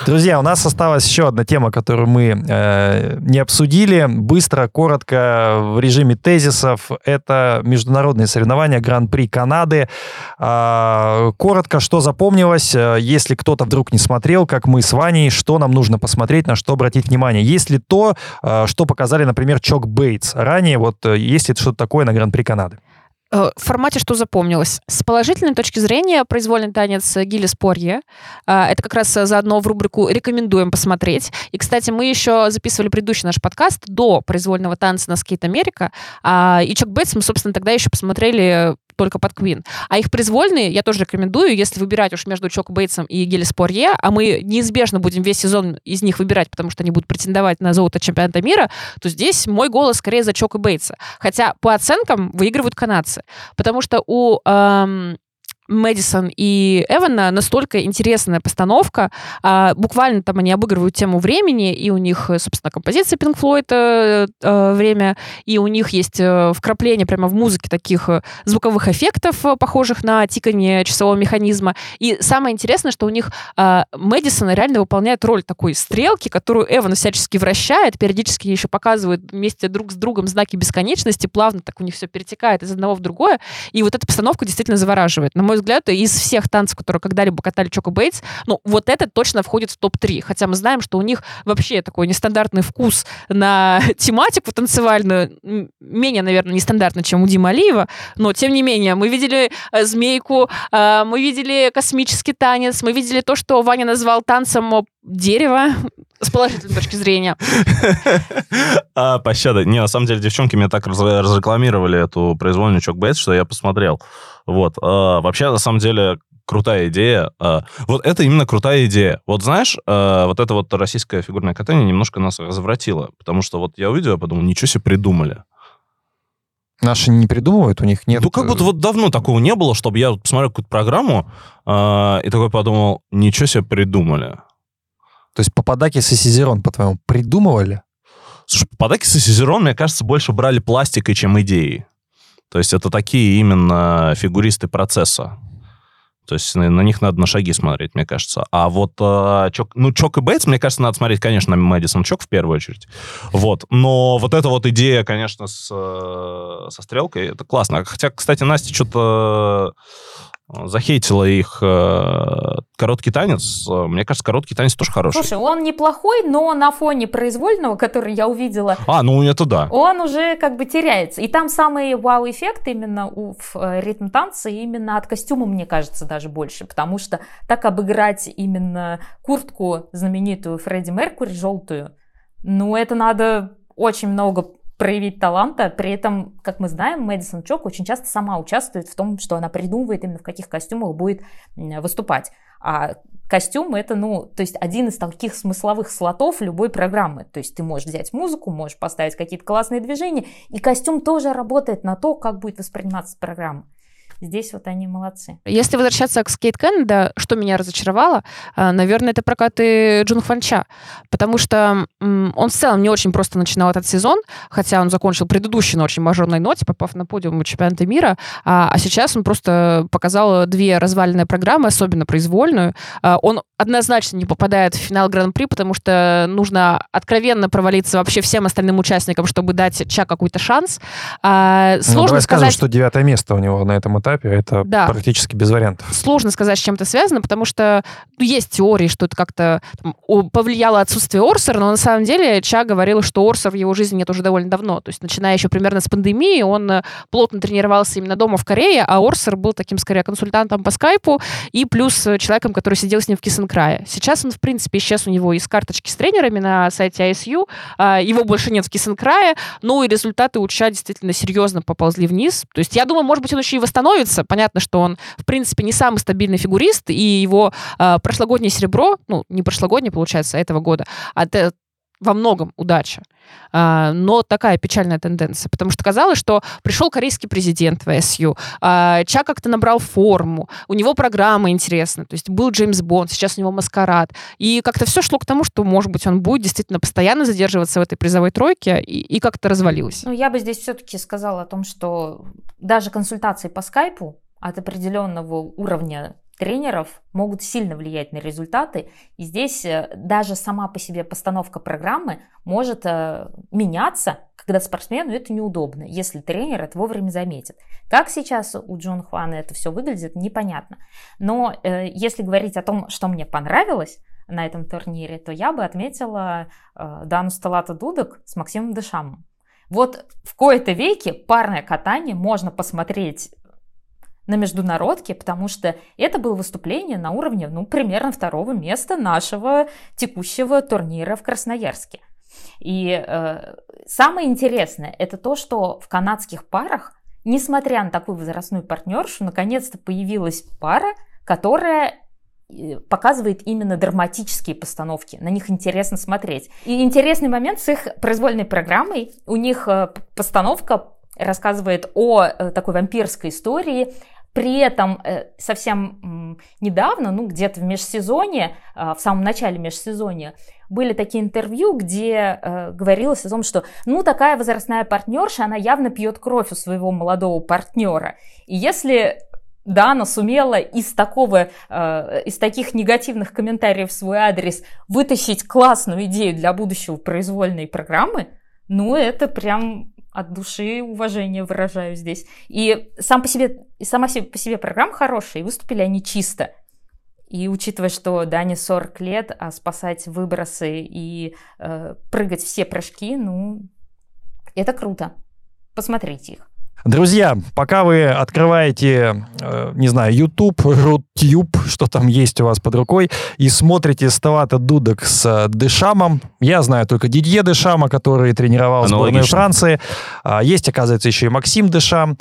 Друзья, у нас осталась еще одна тема, которую мы э, не обсудили. Быстро, коротко, в режиме тезисов. Это международные соревнования Гран-при Канады. А, коротко, что запомнилось, э, если кто-то вдруг не смотрел, как мы с Ваней, что нам нужно посмотреть, на что обратить внимание. Есть ли то, э, что показали, например, Чок Бейтс ранее, вот э, есть ли что-то такое на Гран-при Канады? Э, В формате что запомнилось? С положительной точки зрения произвольный танец Гиллис Порье. А, Это как раз э, заодно в рубрику «Рекомендуем посмотреть». И, кстати, мы еще записывали предыдущий наш подкаст до произвольного танца на Скейт Америка. А, И Чок Бейтс мы, собственно, тогда еще посмотрели только под Квин. А их произвольные я тоже рекомендую, если выбирать уж между Чок Бейтсом и Гиллис Порье, а мы неизбежно будем весь сезон из них выбирать, потому что они будут претендовать на золото чемпионата мира, то здесь мой голос скорее за Чока Бейтса. Хотя по оценкам выигрывают канадцы. Потому что у эм, Мэдисон и Эвана настолько интересная постановка. а, буквально там они обыгрывают тему времени, и у них, собственно, композиция Pink Floyd э, э, «Время», и у них есть э, вкрапление прямо в музыке таких э, звуковых эффектов, э, похожих на тикание часового механизма. И самое интересное, что у них э, Мэдисон реально выполняет роль такой стрелки, которую Эван всячески вращает, периодически еще показывают вместе друг с другом знаки бесконечности, плавно так у них все перетекает из одного в другое, и вот эта постановка действительно завораживает. На мой взгляд, из всех танцев, которые когда-либо катали Чоко Бейтс, ну, вот этот точно входит в топ-3. Хотя мы знаем, что у них вообще такой нестандартный вкус на тематику танцевальную, менее, наверное, нестандартно, чем у Димы Алиева, но, тем не менее, мы видели э, змейку, э, мы видели космический танец, мы видели то, что Ваня назвал танцем дерева, С положительной точки зрения. А, пощада. Не, на самом деле, девчонки мне так раз- разрекламировали эту произвольную Чок Бейтс, что я посмотрел. Вот. А, Вообще, на самом деле, крутая идея. А, Вот это именно крутая идея. Вот знаешь, а, вот это вот российское фигурное катание немножко нас развратило. Потому что вот я увидел, я подумал, ничего себе придумали. Наши не придумывают, у них нет... ну, как будто э, вот давно такого не было, чтобы я посмотрел какую-то программу а, и такой подумал, ничего себе придумали. То есть Пападакис и Сизерон, по-твоему, придумывали? Слушай, Пападакис и Сизерон, мне кажется, больше брали пластикой, чем идеей. То есть это такие именно фигуристы процесса. То есть на, на них надо на шаги смотреть, мне кажется. А вот э, Чок, ну, Чок и Бейтс, мне кажется, надо смотреть, конечно, на Мэдисон Чок в первую очередь. Вот. Но вот эта вот идея, конечно, с, э, со стрелкой, это классно. Хотя, кстати, Настя что-то захейтила их э, короткий танец. Мне кажется, короткий танец тоже хороший. Слушай, он неплохой, но на фоне произвольного, который я увидела, А, ну это да. он уже как бы теряется. И там самый вау-эффект именно у в, э, ритм танца именно от костюма, мне кажется, даже больше. Потому что так обыграть именно куртку знаменитую Фредди Меркури, желтую, ну, это надо очень много проявить таланта. При этом, как мы знаем, Мэдисон Чок очень часто сама участвует в том, что она придумывает именно в каких костюмах будет выступать. А костюм это, ну, то есть один из таких смысловых слотов любой программы. То есть ты можешь взять музыку, можешь поставить какие-то классные движения, и костюм тоже работает на то, как будет восприниматься программа. Здесь вот они молодцы. Если возвращаться к Скейт Кеннеда, что меня разочаровало, а, наверное, это прокаты Джун Хванча, потому что он в целом не очень просто начинал этот сезон, хотя он закончил предыдущий на очень мажорной ноте, попав на подиум чемпионата мира, а, а сейчас он просто показал две разваленные программы, особенно произвольную. А, Он однозначно не попадает в финал Гран-при, потому что нужно откровенно провалиться вообще всем остальным участникам, чтобы дать Ча какой-то шанс. А, Ну, Сложно давай скажем, сказать... что девятое место у него на этом этапе, это Да. практически без вариантов. сложно сказать, с чем это связано, потому что ну, есть теории, что это как-то там, повлияло отсутствие Орсера, но на самом деле Ча говорил, что Орсер в его жизни нет уже довольно давно. То есть, начиная еще примерно с пандемии, он э, плотно тренировался именно дома в Корее, а Орсер был таким, скорее, консультантом по скайпу и плюс э, человеком, который сидел с ним в Кисенкрае. Сейчас он, в принципе, исчез у него из карточки с тренерами на сайте ISU, а, его больше нет в Кисенкрае, ну и результаты у Ча действительно серьезно поползли вниз. То есть я думаю, может быть, он еще и восстановится. Понятно, что он, в принципе, не самый стабильный фигурист, и его а, прошлогоднее серебро, ну, не прошлогоднее, получается, а этого года, а во многом удача. А, но такая печальная тенденция, потому что казалось, что пришел корейский президент в СЮ, а, Ча как-то набрал форму, у него программа интересная, то есть был Джеймс Бонд, сейчас у него маскарад, и как-то все шло к тому, что, может быть, он будет действительно постоянно задерживаться в этой призовой тройке, и, и как-то развалилось. Ну, я бы здесь все-таки сказала о том, что даже консультации по скайпу от определенного уровня тренеров могут сильно влиять на результаты. И здесь э, даже сама по себе постановка программы может э, меняться, когда спортсмену это неудобно, если тренер это вовремя заметит. Как сейчас у Джон Хвана это все выглядит, непонятно. Но э, если говорить о том, что мне понравилось, на этом турнире, то я бы отметила э, Дану Сталата Дудок с Максимом Дешамом. Вот в кои-то веке парное катание можно посмотреть на международке, потому что это было выступление на уровне, ну, примерно второго места нашего текущего турнира в Красноярске. И э, самое интересное, это то, что в канадских парах, несмотря на такую возрастную партнершу, наконец-то появилась пара, которая э, показывает именно драматические постановки. На них интересно смотреть. И интересный момент с их произвольной программой. У них э, постановка рассказывает о э, такой вампирской истории, при этом э, совсем недавно, ну где-то в межсезонье, э, в самом начале межсезонья, были такие интервью, где э, говорилось о том, что ну такая возрастная партнерша, она явно пьет кровь у своего молодого партнера. И если Дана сумела из такого, э, из таких негативных комментариев в свой адрес вытащить классную идею для будущего произвольной программы, ну это прям от души уважение выражаю здесь. И сам по себе, и сама по себе программа хорошая, и выступили они чисто. И учитывая, что Дане 40 лет, а спасать выбросы и э, прыгать все прыжки, ну, это круто. Посмотрите их. Друзья, пока вы открываете, э, не знаю, YouTube, Рутюб, что там есть у вас под рукой, и смотрите Ставата Дудок с э, Дешамом, я знаю только Дидье Дешама, который тренировал сборную. Франции. А, Есть, оказывается, еще и Максим Дешам.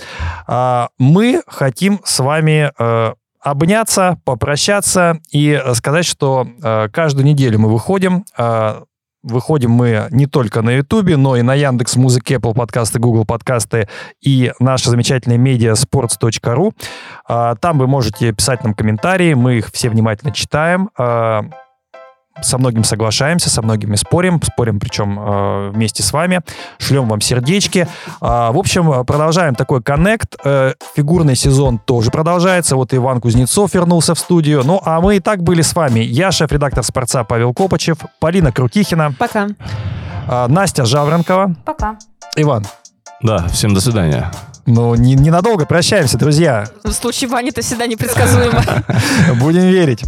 А, Мы хотим с вами э, обняться, попрощаться и э, сказать, что э, каждую неделю мы выходим. э, Выходим мы не только на Ютубе, но и на Яндекс Музыке, Apple подкасты, Google подкасты и наша замечательная медиа sports.ru. А, Там вы можете писать нам комментарии, мы их все внимательно читаем. Со многим соглашаемся, со многими спорим, спорим причем э, вместе с вами, шлем вам сердечки. А, В общем, продолжаем такой коннект. Э, Фигурный сезон тоже продолжается. Вот Иван Кузнецов вернулся в студию. Ну, а мы и так были с вами. Я шеф-редактор «Спорца» Павел Копачев, Полина Крутихина, Пока. а, Настя Жаворонкова. Пока. Иван, Да, всем до свидания. ну, не- ненадолго прощаемся, друзья. В случае Вани это всегда непредсказуемо. Будем верить.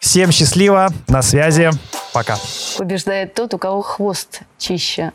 Всем счастливо, на связи, пока. Побеждает тот, у кого хвост чище.